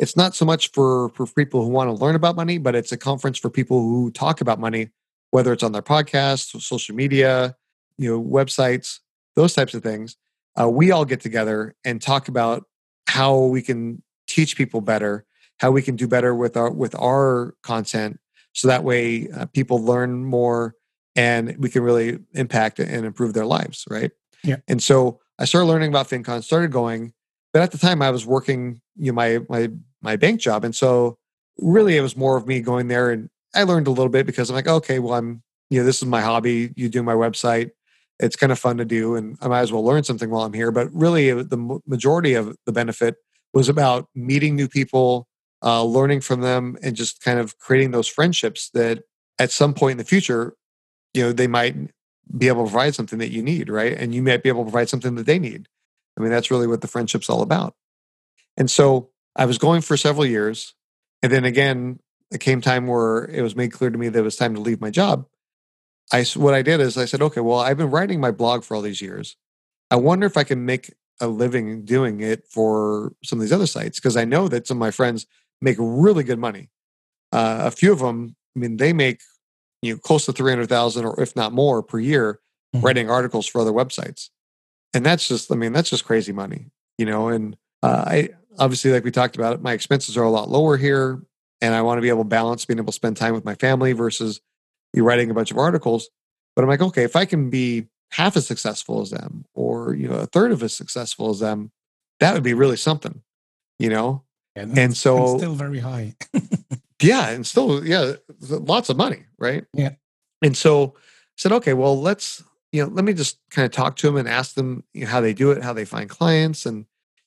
Speaker 2: it's not so much for for people who want to learn about money, but it's a conference for people who talk about money, whether it's on their podcast, social media, you know, websites, those types of things. Uh, we all get together and talk about how we can teach people better, how we can do better with our with our content, so that way uh, people learn more and we can really impact and improve their lives, right?
Speaker 1: Yeah.
Speaker 2: And so I started learning about FinCon, started going, but at the time, I was working you know my my my bank job, and so really it was more of me going there, and I learned a little bit because I'm like, okay, well, I'm you know this is my hobby. You do my website. It's kind of fun to do, and I might as well learn something while I'm here. But really, the majority of the benefit was about meeting new people, uh, learning from them, and just kind of creating those friendships that at some point in the future, you know, they might be able to provide something that you need, right? And you might be able to provide something that they need. I mean, that's really what the friendship's all about. And so I was going for several years. And then again, it came time where it was made clear to me that it was time to leave my job. I, what I did is I said, okay, well, I've been writing my blog for all these years. I wonder if I can make a living doing it for some of these other sites because I know that some of my friends make really good money. Uh, a few of them I mean, they make you know close to three hundred thousand, or if not more, per year
Speaker 1: Mhm.
Speaker 2: writing articles for other websites, and that's just, I mean, that's just crazy money, you know. And uh, I obviously, like we talked about, it, my expenses are a lot lower here, and I want to be able to balance being able to spend time with my family versus you writing a bunch of articles. But I'm like, okay, if I can be half as successful as them, or you know, a third of as successful as them, that would be really something, you know.
Speaker 1: Yeah,
Speaker 2: And so-
Speaker 1: still very high. <laughs>
Speaker 2: Yeah, and still, yeah, lots of money, right?
Speaker 1: Yeah.
Speaker 2: And so I said, okay, well, let's, you know, let me just kind of talk to them and ask them you know, how they do it, how they find clients, and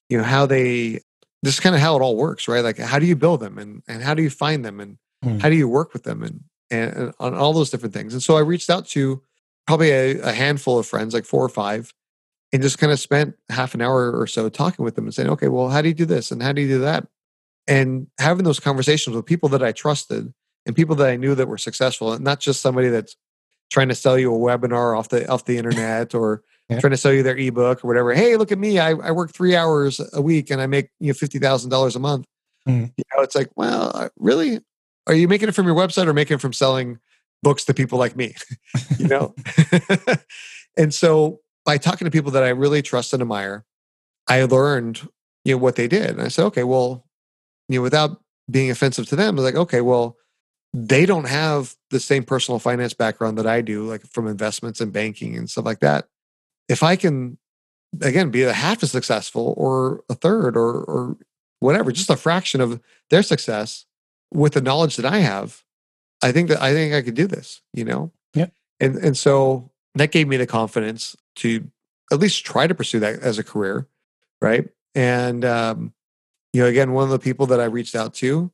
Speaker 2: you know how they, this is kind of how it all works, right? Like, how do you build them, and and how do you find them, and
Speaker 1: Hmm.
Speaker 2: how do you work with them, and and, and on all those different things. And so I reached out to probably a, a handful of friends, like four or five, and just kind of spent half an hour or so talking with them and saying, okay, well, how do you do this, and how do you do that? and having those conversations with people that I trusted and people that I knew that were successful, and not just somebody that's trying to sell you a webinar off the off the <laughs> internet or
Speaker 1: Yeah.
Speaker 2: trying to sell you their ebook or whatever. Hey, look at me! I, I work three hours a week and I make you know fifty thousand dollars a month.
Speaker 1: Mm.
Speaker 2: You know, it's like, well, really? Are you making it from your website or making it from selling books to people like me? <laughs> you know. <laughs> and so by talking to people that I really trust and admire, I learned you know what they did, and I said, okay, well, you know, without being offensive to them, I was like, okay, well, they don't have the same personal finance background that I do, like from investments and banking and stuff like that. If I can, again, be a half as successful or a third or or whatever, just a fraction of their success with the knowledge that I have, I think that I think I could do this, you know?
Speaker 1: Yeah.
Speaker 2: And and so that gave me the confidence to at least try to pursue that as a career, right? And um, you know, again, one of the people that I reached out to,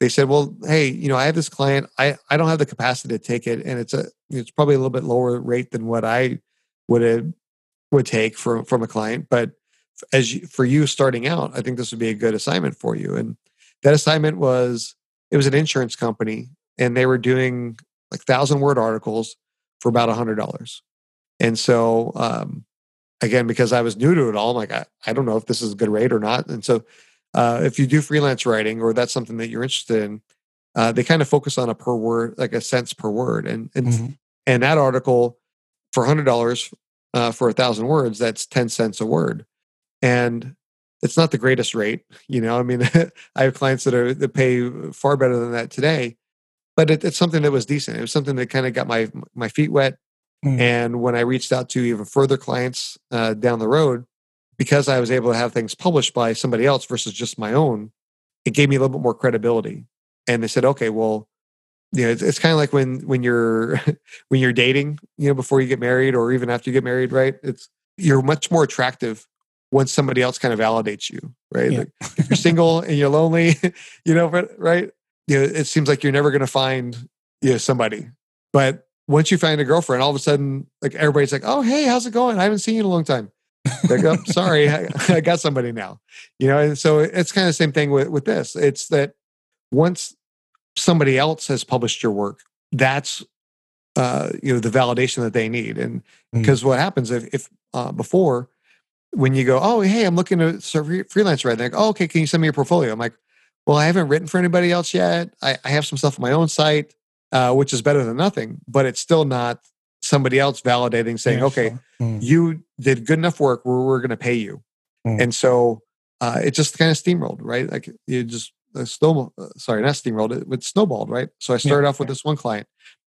Speaker 2: they said, "Well, hey, you know, I have this client. I I don't have the capacity to take it, and it's a it's probably a little bit lower rate than what I would have, would take from from a client. But as you, for you starting out, I think this would be a good assignment for you. And that assignment was it was an insurance company, and they were doing like thousand word articles for about a hundred dollars. And so, um, again, because I was new to it all, I'm like, I, I don't know if this is a good rate or not. And so, uh, if you do freelance writing or that's something that you're interested in, uh, they kind of focus on a per word, like a cents per word. And and
Speaker 1: Mhm.
Speaker 2: and that article for a hundred dollars uh, for a thousand words, that's ten cents a word, and it's not the greatest rate. You know, I mean, <laughs> I have clients that are that pay far better than that today, but it, it's something that was decent. It was something that kind of got my my feet wet.
Speaker 1: Mm.
Speaker 2: And when I reached out to even further clients uh, down the road, because I was able to have things published by somebody else versus just my own, it gave me a little bit more credibility. And they said, okay, well, you know, it's, it's kind of like when when you're <laughs> when you're dating, you know, before you get married or even after you get married, right? It's you're much more attractive once somebody else kind of validates you, right?
Speaker 1: Yeah.
Speaker 2: Like, if you're single <laughs> and you're lonely, <laughs> you know, but- right? You know, it seems like you're never going to find you know somebody, but once you find a girlfriend, all of a sudden, like everybody's like, "Oh, hey, how's it going? I haven't seen you in a long time." Like, oh, <laughs> sorry, I, I got somebody now. You know, and so it's kind of the same thing with with this. It's that once somebody else has published your work, that's uh, you know the validation that they need. And
Speaker 1: Mm.
Speaker 2: because what happens if, if uh, before when you go, oh hey, I'm looking to start freelance right, like, oh okay, can you send me your portfolio? I'm like, well, I haven't written for anybody else yet. I, I have some stuff on my own site, uh, which is better than nothing, but it's still not somebody else validating saying,
Speaker 1: Yeah,
Speaker 2: okay,
Speaker 1: sure. Mm.
Speaker 2: you did good enough work where we're going to pay you.
Speaker 1: Mm.
Speaker 2: And so uh, it just kind of steamrolled, right? Like you just uh, snowball, uh, sorry, not steamrolled, it, it snowballed, right? So I started off with
Speaker 1: yeah.
Speaker 2: this one client.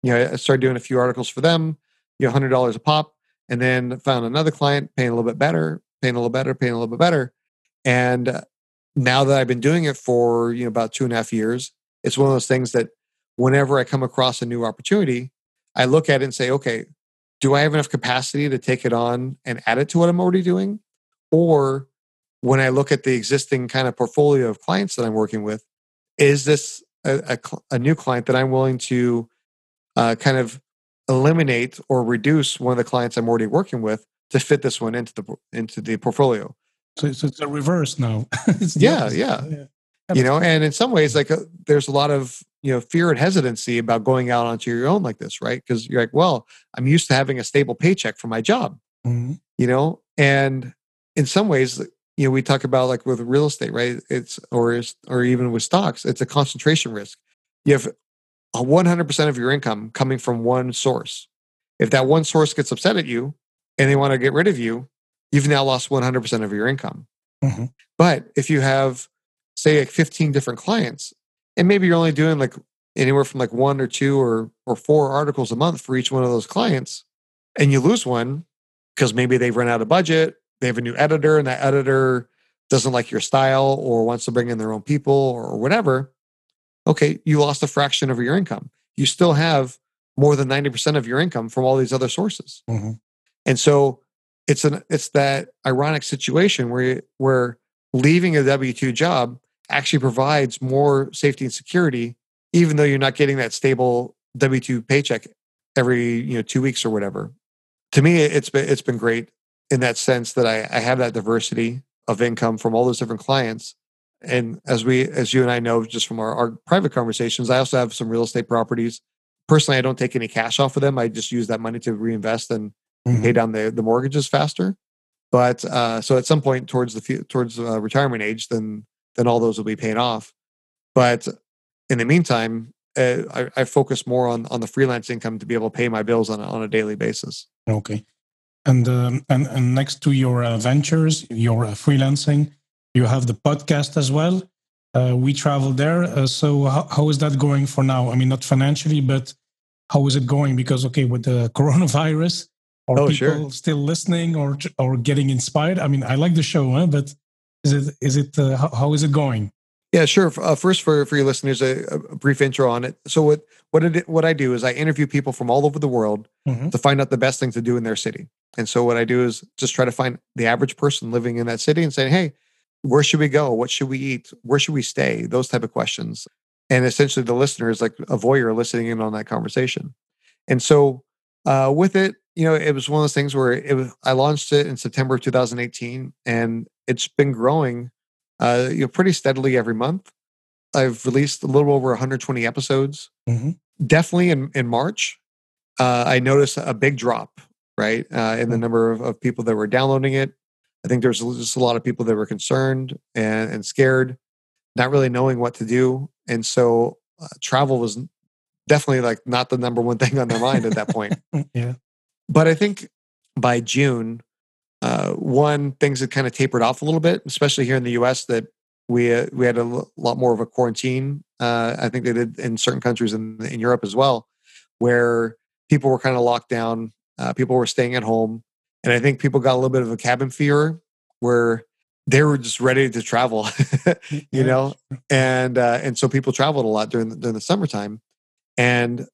Speaker 2: You know, I started doing a few articles for them, you know, hundred dollars a pop, and then found another client paying a little bit better, paying a little better, paying a little bit better. And uh, now that I've been doing it for you know about two and a half years, it's one of those things that whenever I come across a new opportunity, I look at it and say, okay, do I have enough capacity to take it on and add it to what I'm already doing? Or when I look at the existing kind of portfolio of clients that I'm working with, is this a, a, a new client that I'm willing to uh, kind of eliminate or reduce one of the clients I'm already working with to fit this one into the into the portfolio?
Speaker 1: So, so it's a reverse now. <laughs> The
Speaker 2: Yeah, yeah. you know and in some ways like uh, there's a lot of you know fear and hesitancy about going out onto your own like this right because you're like well i'm used to having a stable paycheck from my job
Speaker 1: Mhm.
Speaker 2: you know and in some ways you know we talk about like with real estate right it's or is or even with stocks it's a concentration risk you have 100% of your income coming from one source. If that one source gets upset at you and they want to get rid of you, you've now lost 100% of your income. Mm-hmm. But if you have, say, like 15 different clients, and maybe you're only doing like anywhere from like one or two or, or four articles a month for each one of those clients, and you lose one because maybe they've run out of budget, they have a new editor, and that editor doesn't like your style or wants to bring in their own people or whatever, okay, you lost a fraction of your income. You still have more than 90% of your income from all these other sources. Mm-hmm. And so it's an it's that ironic situation where where leaving a W2 job actually provides more safety and security even though you're not getting that stable W2 paycheck every, you know, 2 weeks or whatever. To me it's been it's been great in that sense that I, I have that diversity of income from all those different clients. And as we, as you and I know, just from our, our private conversations, I also have some real estate properties. Personally, I don't take any cash off of them. I just use that money to reinvest and mm-hmm. pay down the, the mortgages faster. But uh, so at some point towards the towards uh, retirement age, then then all those will be paid off. But in the meantime, uh, I, I, focus more on on the freelance income to be able to pay my bills on a, on a daily basis.
Speaker 1: Okay. And, um, and, and next to your uh, ventures, your uh, freelancing, you have the podcast as well. Uh, we travel there. Uh, so how, how is that going for now? I mean, not financially, but how is it going? Because okay, with the <laughs> coronavirus, are oh, people sure. still listening or or getting inspired? I mean, I like the show, huh? but is it is it uh, how, how is it going?
Speaker 2: Yeah, sure. Uh, first, for for your listeners, a, a, brief intro on it. So what what it, what I do is I interview people from all over the world mm-hmm. to find out the best thing to do in their city. And so what I do is just try to find the average person living in that city and say, hey, where should we go? What should we eat? Where should we stay? Those type of questions. And essentially, the listener is like a voyeur listening in on that conversation. And so uh, with it, you know, it was one of those things where it was, I launched it in September of 2018, and it's been growing uh, you know, pretty steadily every month. I've released a little over 120 episodes. Mm-hmm. Definitely in, in March, uh, I noticed a big drop, right, uh, in the mm-hmm. number of, of, people that were downloading it. I think there's just a lot of people that were concerned and, and scared, not really knowing what to do. And so uh, travel was definitely like not the number one <laughs> thing on their mind at that point. <laughs>
Speaker 1: yeah.
Speaker 2: But I think by June, uh, one, things had kind of tapered off a little bit, especially here in the U.S. That we uh, we had a l- lot more of a quarantine. Uh, I think they did in certain countries in in Europe as well, where people were kind of locked down. Uh, people were staying at home, and I think people got a little bit of a cabin fever, where they were just ready to travel, mm, <laughs> you know, and uh, and so people traveled a lot during the, during the summertime, and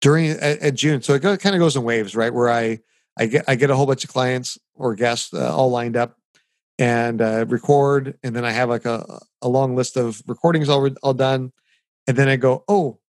Speaker 2: during at, at June. So it go, kind of goes in waves, right? Where I I get I get a whole bunch of clients or guests uh, all lined up and uh, record, and then I have like a, a long list of recordings all all done, and then I go, oh,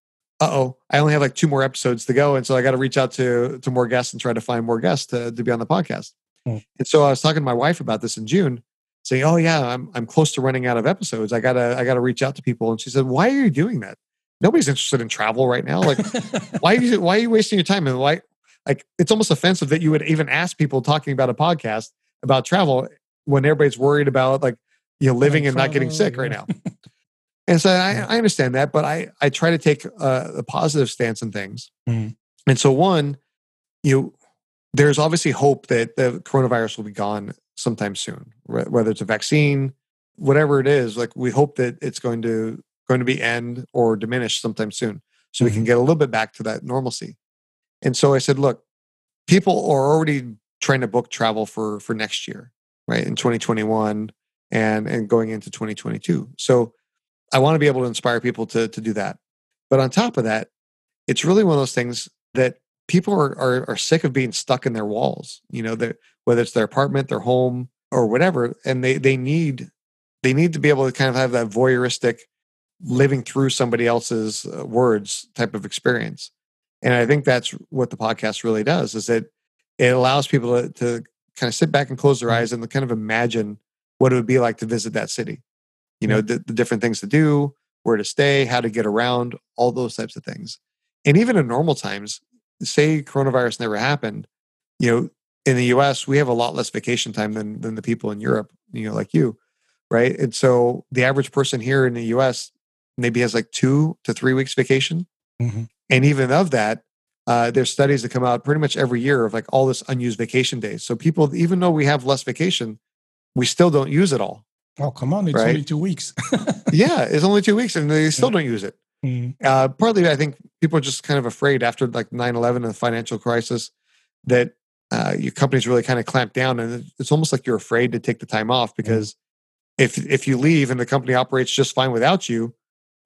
Speaker 2: oh, I only have like two more episodes to go, and so I got to reach out to to more guests and try to find more guests to, to be on the podcast. Mm. And so I was talking to my wife about this in June, saying, "Oh yeah, I'm I'm close to running out of episodes. I gotta I gotta reach out to people." And she said, "Why are you doing that? Nobody's interested in travel right now. Like, <laughs> why are you why are you wasting your time? And why like it's almost offensive that you would even ask people talking about a podcast about travel when everybody's worried about like you know living and not getting sick right now. And so I, I, understand that, but I I try to take a, a positive stance in things. Mm. And so one, you know, there's obviously hope that the coronavirus will be gone sometime soon, whether it's a vaccine, whatever it is. Like we hope that it's going to going to be end or diminish sometime soon, so mm-hmm. we can mm-hmm. get a little bit back to that normalcy. And so I said, look, people are already trying to book travel for for next year, right? In 2021 and and going into 2022. So I want to be able to inspire people to to do that. But on top of that, it's really one of those things that people are are, are sick of being stuck in their walls. You know, whether it's their apartment, their home, or whatever, and they they need they need to be able to kind of have that voyeuristic living through somebody else's uh, words type of experience. And I think that's what the podcast really does is that it allows people to, to kind of sit back and close their mm-hmm. eyes and kind of imagine what it would be like to visit that city. You know, the, the different things to do, where to stay, how to get around, all those types of things. And even in normal times, say coronavirus never happened, you know, in the US, we have a lot less vacation time than than the people in Europe, you know, like you. Right. And so the average person here in the US maybe has like two to three weeks vacation Mm-hmm. And even of that, uh, there's studies that come out pretty much every year of like all this unused vacation days. So people, even though we have less vacation, we still don't use it all.
Speaker 1: Oh, come on. It's right? only two weeks. <laughs>
Speaker 2: yeah, it's only two weeks and they still yeah. don't use it. Mm. Uh, partly, I think people are just kind of afraid after like 9 11 and the financial crisis that uh, your company's really kind of clamped down. And it's almost like you're afraid to take the time off mm. because mm. if if you leave and the company operates just fine without you,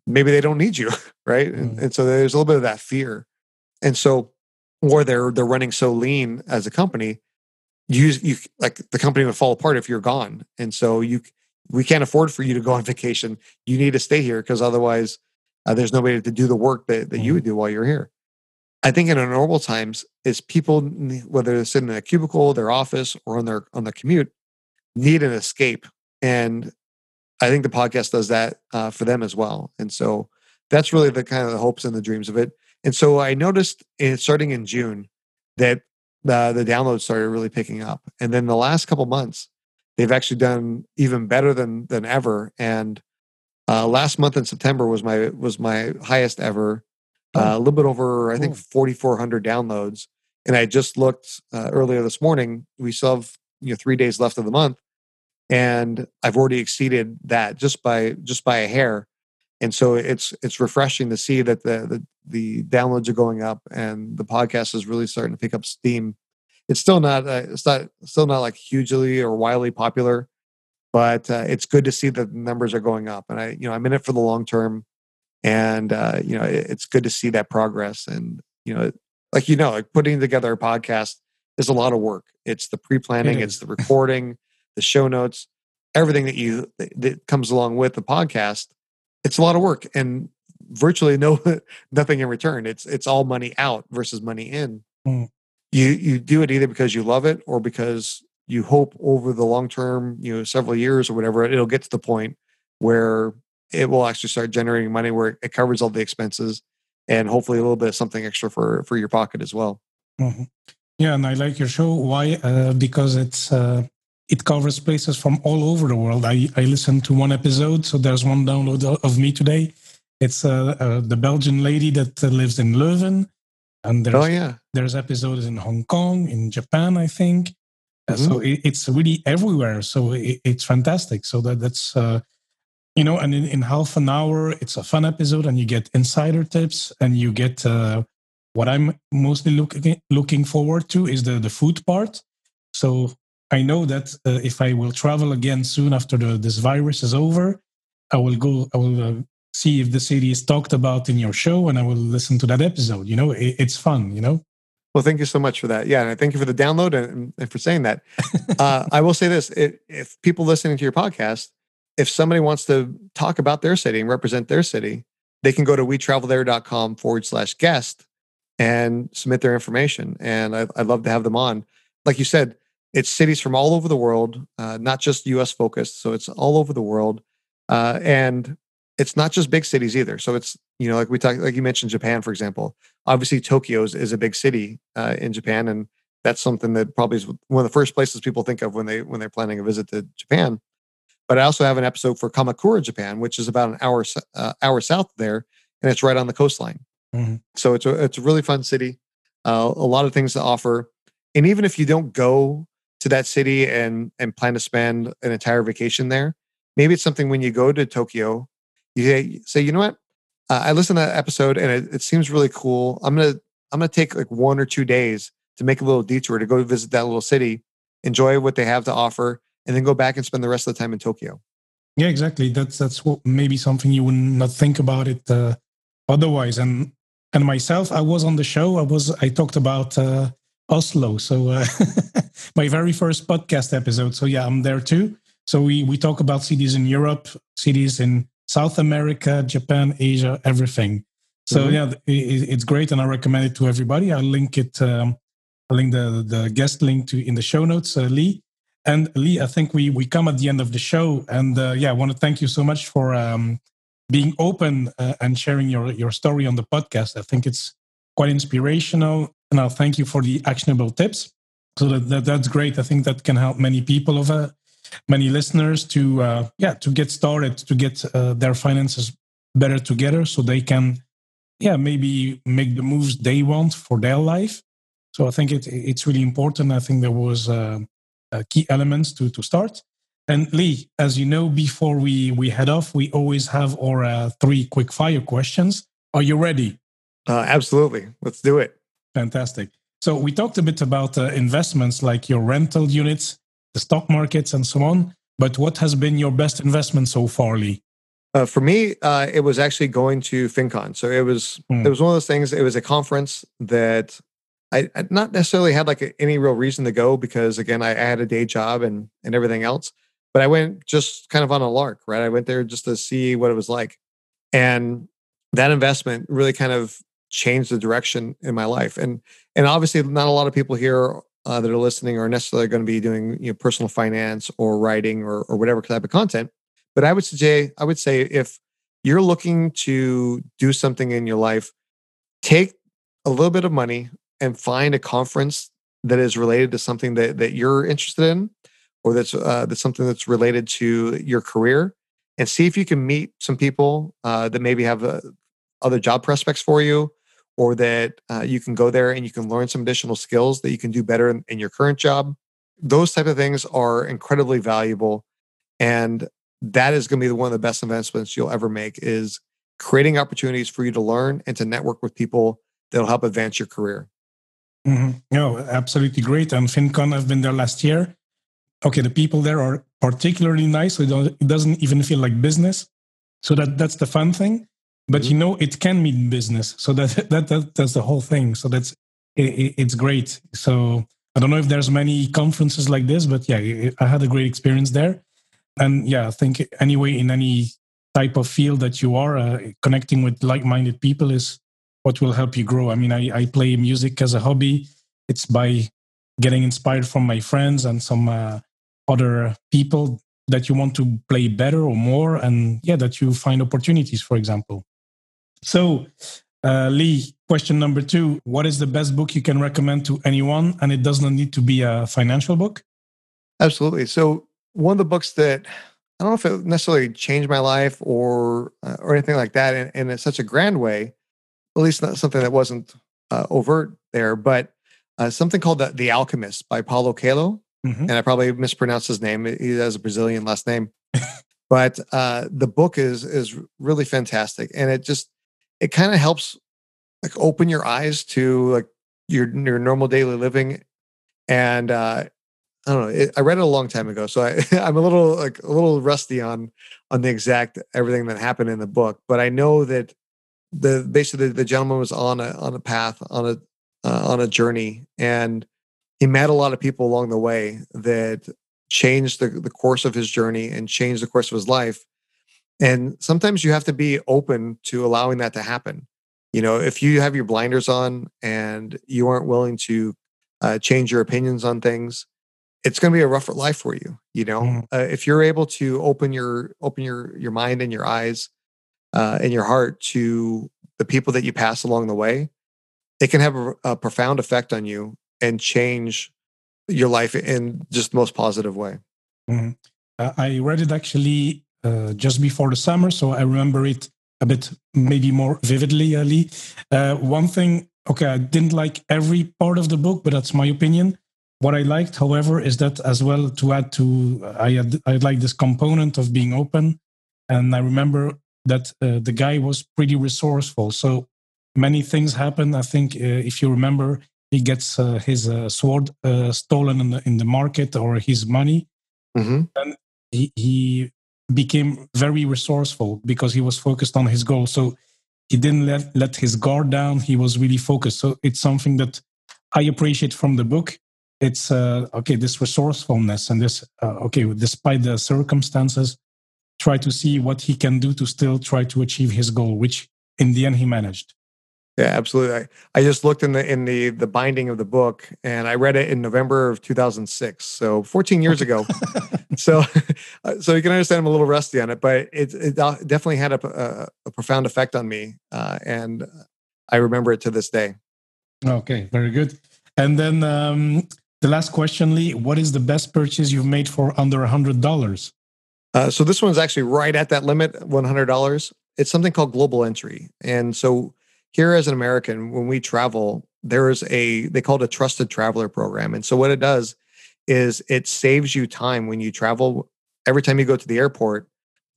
Speaker 2: maybe they don't need you. <laughs> Right. Mm. And, and so there's a little bit of that fear. And so, or they're they're running so lean as a company, you you like the company would fall apart if you're gone. And so you we can't afford for you to go on vacation. You need to stay here because otherwise, uh, there's nobody to do the work that, that you would mm-hmm. do while you're here. I think in normal times, is people whether they're sitting in a cubicle, their office, or on their on the commute, need an escape, and I think the podcast does that uh, for them as well. And so that's really the kind of the hopes and the dreams of it. And so I noticed in, starting in June that uh, the downloads started really picking up, and then the last couple months, they've actually done even better than than ever. And uh, last month in September was my was my highest ever, oh. uh, a little bit over I think 4,400 downloads. And I just looked uh, earlier this morning. We still have you know three days left of the month, and I've already exceeded that just by just by a hair. And so it's it's refreshing to see that the the, the downloads are going up and the podcast is really starting to pick up steam it's still not uh, it's not still not like hugely or wildly popular, but uh, it's good to see that the numbers are going up. And I, you know, I'm in it for the long term, and uh, you know, it, it's good to see that progress. And you know, like you know, like putting together a podcast is a lot of work. It's the pre-planning, it it's the recording, the show notes, everything that you that comes along with the podcast. It's a lot of work, and virtually no <laughs> nothing in return. It's it's all money out versus money in. Mm you you do it either because you love it or because you hope over the long term, you know, several years or whatever, it'll get to the point where it will actually start generating money where it covers all the expenses and hopefully a little bit of something extra for for your pocket as well.
Speaker 1: Mm-hmm. Yeah, and I like your show. Why? Uh, because it's uh, it covers places from all over the world. I I listened to one episode, so there's one download of me today. It's uh, uh the Belgian lady that uh, lives in Leuven. And there's, oh, yeah. there's episodes in Hong Kong, in Japan, I think. Uh, mm-hmm. so it, it's really everywhere. So it, it's fantastic. So that that's, uh, you know, and in, in, half an hour, it's a fun episode and you get insider tips and you get uh, what I'm mostly looking looking forward to is the, the food part. So I know that uh, if I will travel again soon after the, this virus is over, I will go. I will uh, see if the city is talked about in your show and I will listen to that episode. You know, it, it's fun, you know?
Speaker 2: Well, thank you so much for that. Yeah. And thank you for the download and, and for saying that. uh, I will say this it, if people listening to your podcast, if somebody wants to talk about their city and represent their city, they can go to wetravelthere.com forward slash guest and submit their information. And I, would love to have them on. Like you said, it's cities from all over the world, uh, not just US focused. So it's all over the world. Uh, and it's not just big cities either. So it's you know like we talked like you mentioned Japan for example. Obviously Tokyo is, is a big city uh, in Japan, and that's something that probably is one of the first places people think of when they when they're planning a visit to Japan. But I also have an episode for Kamakura, Japan, which is about an hour uh, hour south there, and it's right on the coastline. Mm-hmm. So it's a it's a really fun city. Uh, a lot of things to offer, and even if you don't go to that city and and plan to spend an entire vacation there, maybe it's something when you go to Tokyo you say, you know what? Uh, I listened to that episode and it, it seems really cool. I'm gonna I'm gonna take like one or two days to make a little detour to go visit that little city, enjoy what they have to offer, and then go back and spend the rest of the time in Tokyo.
Speaker 1: Yeah, exactly. That's that's what maybe something you would not think about it uh, otherwise. And and myself, I was on the show. I was I talked about uh, Oslo, so uh, <laughs> my very first podcast episode. So yeah, I'm there too. So we we talk about cities in Europe, cities in South America, Japan, Asia, everything. So mm-hmm. yeah, it, it's great, and I recommend it to everybody. I'll link it. Um, I'll link the the guest link to in the show notes, uh, Lee. And Lee, I think we we come at the end of the show, and uh, yeah, I want to thank you so much for um, being open uh, and sharing your your story on the podcast. I think it's quite inspirational, and I'll thank you for the actionable tips. So that, that that's great. I think that can help many people of many listeners to uh, yeah to get started to get uh, their finances better together so they can yeah, maybe make the moves they want for their life. So I think it, it's really important. I think there was uh, uh, key elements to, to start. And Lee, as you know, before we, we head off, we always have our uh, three quick fire questions. Are you ready?
Speaker 2: Uh, absolutely. Let's do it.
Speaker 1: Fantastic. So we talked a bit about uh, investments like your rental units, the stock markets, and so on. But what has been your best investment so far, Lee?
Speaker 2: Uh, for me, uh, it was actually going to FinCon. So it was mm. it was one of those things. It was a conference that I, I not necessarily had like a, any real reason to go because again, I, I, had a day job and and everything else. But I went just kind of on a lark, right? I went there just to see what it was like, and that investment really kind of changed the direction in my life. And and obviously, not a lot of people here uh, that are listening are necessarily going to be doing you know personal finance or writing or or whatever type of content. But I would say I would say if you're looking to do something in your life, take a little bit of money and find a conference that is related to something that that you're interested in, or that's uh, that's something that's related to your career, and see if you can meet some people uh, that maybe have uh, other job prospects for you, or that uh, you can go there and you can learn some additional skills that you can do better in, in your current job. Those type of things are incredibly valuable, and that is going to be one of the best investments you'll ever make is creating opportunities for you to learn and to network with people that'll help advance your career.
Speaker 1: Mm-hmm. No, absolutely great. And FinCon, I've been there last year. Okay, the people there are particularly nice, so it doesn't even feel like business. So that that's the fun thing. But mm-hmm. you know, it can mean business. So that, <laughs> that that that's the whole thing. So that's it, it's great. So I don't know if there's many conferences like this, but yeah, I had a great experience there and yeah i think anyway in any type of field that you are uh, connecting with like-minded people is what will help you grow i mean I, I play music as a hobby it's by getting inspired from my friends and some uh, other people that you want to play better or more and yeah that you find opportunities for example so uh, lee question number two what is the best book you can recommend to anyone and it does not need to be a financial book
Speaker 2: absolutely so one of the books that I don't know if it necessarily changed my life or uh, or anything like that in, in such a grand way, at least not something that wasn't uh, overt there, but uh, something called the, the Alchemist by Paulo Coelho. Mm-hmm. And I probably mispronounced his name. He has a Brazilian last name, <laughs> but uh, the book is is really fantastic, and it just it kind of helps like open your eyes to like your your normal daily living, and uh, I don't know. It, I read it a long time ago, so I, <laughs> I'm a little like a little rusty on on the exact everything that happened in the book. But I know that the basically the, gentleman was on a on a path on a uh, on a journey, and he met a lot of people along the way that changed the, the course of his journey and changed the course of his life. And sometimes you have to be open to allowing that to happen. You know, if you have your blinders on and you aren't willing to uh, change your opinions on things, it's going to be a rougher life for you you know mm. uh, if you're able to open your open your your mind and your eyes uh, and your heart to the people that you pass along the way it can have a, a profound effect on you and change your life in just the most positive way
Speaker 1: mm. uh, i read it actually uh, just before the summer so i remember it a bit maybe more vividly ali uh, one thing okay i didn't like every part of the book but that's my opinion what I liked, however, is that as well to add to I had, I like this component of being open, and I remember that uh, the guy was pretty resourceful. So many things happen. I think uh, if you remember, he gets uh, his uh, sword uh, stolen in the in the market or his money, mm-hmm. and he, he became very resourceful because he was focused on his goal. So he didn't let let his guard down. He was really focused. So it's something that I appreciate from the book it's uh, okay this resourcefulness and this uh, okay despite the circumstances try to see what he can do to still try to achieve his goal which in the end he managed
Speaker 2: yeah absolutely i, I just looked in the in the the binding of the book and i read it in november of 2006 so 14 years ago <laughs> so <laughs> so you can understand i'm a little rusty on it but it, it definitely had a, a, a profound effect on me uh, and i remember it to this day
Speaker 1: okay very good and then um, the last question, Lee, what is the best purchase you've made for under a $100?
Speaker 2: Uh, so this one's actually right at that limit, $100. It's something called Global Entry. And so here as an American, when we travel, there is a they call it a trusted traveler program. And so what it does is it saves you time when you travel. Every time you go to the airport,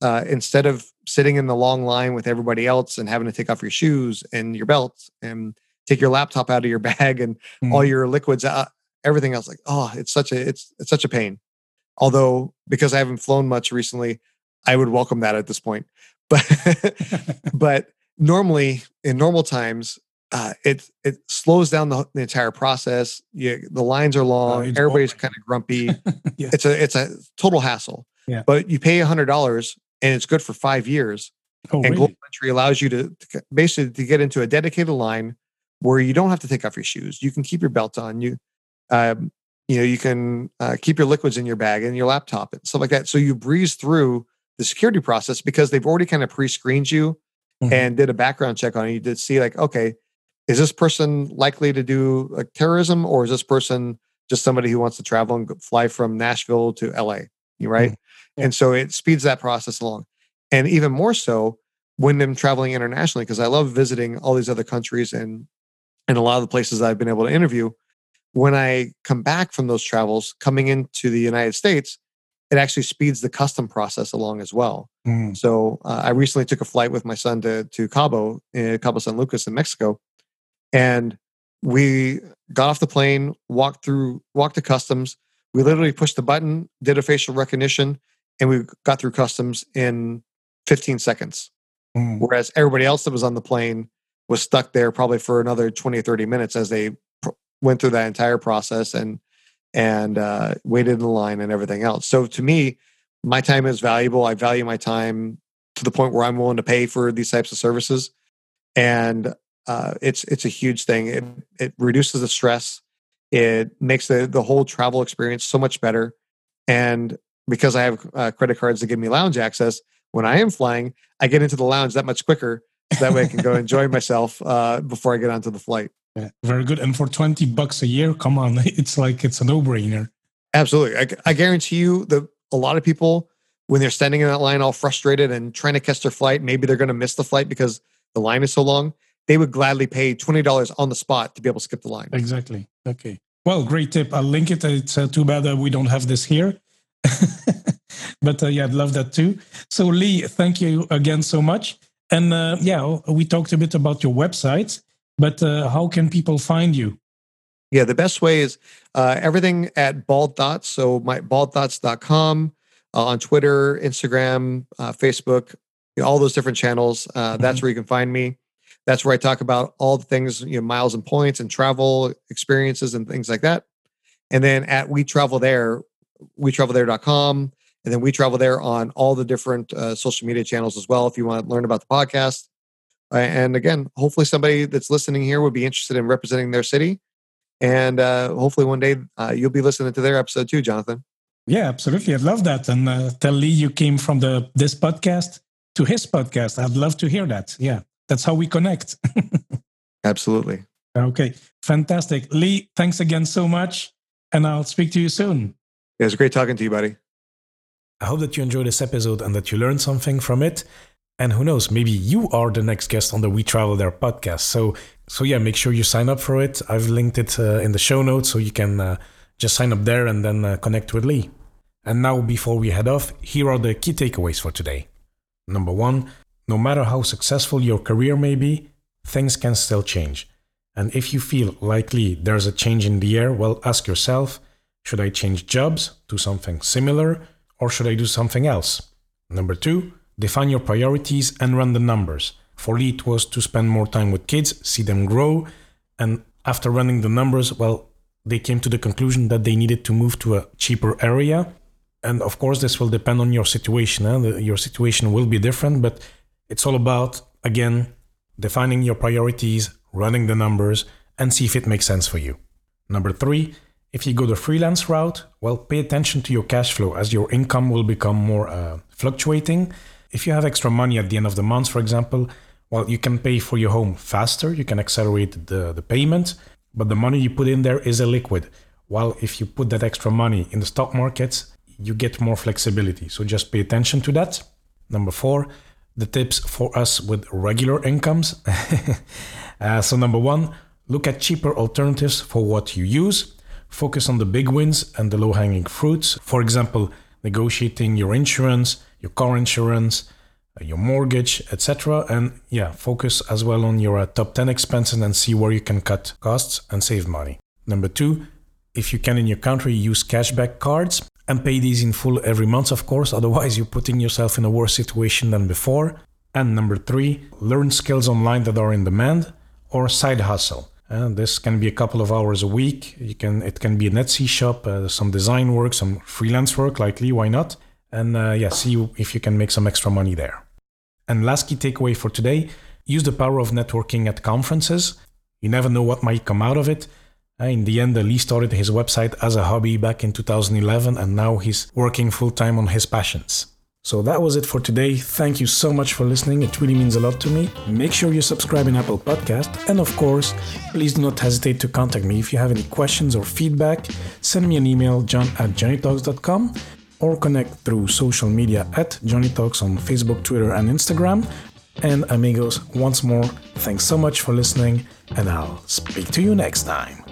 Speaker 2: uh, instead of sitting in the long line with everybody else and having to take off your shoes and your belts and take your laptop out of your <laughs> bag and mm. all your liquids out, everything else, like oh, it's such a it's it's such a pain. Although because I haven't flown much recently, I would welcome that at this point. <laughs> But but normally in normal times, uh, it it slows down the, the entire process. You, the lines are long. Oh, everybody's kind of grumpy. <laughs> yeah. It's a it's a total hassle.
Speaker 1: Yeah.
Speaker 2: But you pay a hundred dollars and it's good for five years. Oh, and really? Global Entry allows you to, to, basically to get into a dedicated line where you don't have to take off your shoes. You can keep your belt on. You um, you know you can uh, keep your liquids in your bag and your laptop and stuff like that. So you breeze through the security process because they've already kind of pre-screened you mm-hmm. and did a background check on you to see like okay is this person likely to do like terrorism or is this person just somebody who wants to travel and fly from Nashville to LA? Right? Mm-hmm. And so it speeds that process along. And even more so when I'm traveling internationally, because I love visiting all these other countries and and a lot of the places I've been able to interview. When I come back from those travels, coming into the United States, it actually speeds the custom process along as well. Mm. So uh, I recently took a flight with my son to to Cabo, uh, Cabo San Lucas in Mexico, and we got off the plane, walked through, walked to customs. We literally pushed the button, did a facial recognition, and we got through customs in 15 seconds. Mm. Whereas everybody else that was on the plane was stuck there probably for another 20 or 30 minutes as they pr- went through that entire process and and uh, waited in the line and everything else. So to me, my time is valuable. I value my time to the point where I'm willing to pay for these types of services. And uh, it's it's a huge thing. It it reduces the stress. It makes the the whole travel experience so much better. And because I have uh, credit cards that give me lounge access, when I am flying, I get into the lounge that much quicker. So that way I can go <laughs> enjoy myself uh, before I get onto the flight.
Speaker 1: Yeah, very good. And for 20 bucks a year, come on, <laughs> it's like it's a no brainer.
Speaker 2: Absolutely. I, I guarantee you that a lot of people, when they're standing in that line all frustrated and trying to catch their flight, maybe they're going to miss the flight because the line is so long they would gladly pay $20 on the spot to be able to skip the line.
Speaker 1: Exactly. Okay. Well, great tip. I'll link it. It's uh, too bad that we don't have this here. <laughs> but uh, yeah, I'd love that too. So, Lee, thank you again so much. And uh, yeah, we talked a bit about your website, but uh, how can people find you?
Speaker 2: Yeah, the best way is uh, everything at Bald Thoughts. So, my baldthoughts.com uh, on Twitter, Instagram, Facebook, you know, all those different channels. Mm-hmm. That's where you can find me. That's where I talk about all the things, you know, miles and points and travel experiences and things like that. And then at We Travel There, wetravelthere.com. And then we travel there on all the different uh, social media channels as well if you want to learn about the podcast. And again, hopefully somebody that's listening here would be interested in representing their city. And uh, hopefully one day uh, you'll be listening to their episode too, Jonathan.
Speaker 1: Yeah, absolutely. I'd love that. And uh, tell Lee you came from the this podcast to his podcast. I'd love to hear that. Yeah that's how we connect. <laughs>
Speaker 2: Absolutely.
Speaker 1: Okay, fantastic. Lee, thanks again so much. And I'll speak to you soon.
Speaker 2: It was great talking to you, buddy.
Speaker 1: I hope that you enjoyed this episode and that you learned something from it. And who knows, maybe you are the next guest on the We Travel There podcast. So, so yeah, make sure you sign up for it. I've linked it uh, in the show notes so you can uh, just sign up there and then uh, connect with Lee. And now, before we head off, here are the key takeaways for today. Number one, no matter how successful your career may be, things can still change. And if you feel likely there's a change in the air, well, ask yourself should I change jobs, do something similar, or should I do something else? Number two, define your priorities and run the numbers. For Lee, it was to spend more time with kids, see them grow, and after running the numbers, well, they came to the conclusion that they needed to move to a cheaper area. And of course, this will depend on your situation. Eh? Your situation will be different, but it's all about, again, defining your priorities, running the numbers, and see if it makes sense for you. Number three, if you go the freelance route, well, pay attention to your cash flow as your income will become more uh, fluctuating. If you have extra money at the end of the month, for example, well, you can pay for your home faster, you can accelerate the, the payment, but the money you put in there is illiquid. While if you put that extra money in the stock markets, you get more flexibility. So just pay attention to that. Number four, the tips for us with regular incomes. <laughs> uh, so, number one, look at cheaper alternatives for what you use. Focus on the big wins and the low hanging fruits. For example, negotiating your insurance, your car insurance, uh, your mortgage, etc. And yeah, focus as well on your uh, top 10 expenses and see where you can cut costs and save money. Number two, if you can in your country, use cashback cards and pay these in full every month, of course. <laughs> Otherwise, you're putting yourself in a worse situation than before. And number three, learn skills online that are in demand or side hustle. And this can be a couple of hours a week. You can it can be an Etsy shop, uh, some design work, some freelance work, likely. Why not? And uh, yeah, see if you can make some extra money there. And last key takeaway for today: use the power of networking at conferences. You never know what might come out of it. Uh, in the end, Lee started his website as a hobby back in 2011, and now he's working full time on his passions. So that was it for today. Thank you so much for listening. It really means a lot to me. Make sure you subscribe in Apple Podcast. And of course, please do not hesitate to contact me if you have any questions or feedback. Send me an email, john at joneytalks.com or connect through social media at Joney Talks on Facebook, Twitter, and Instagram. And amigos, once more, thanks so much for listening, and I'll speak to you next time.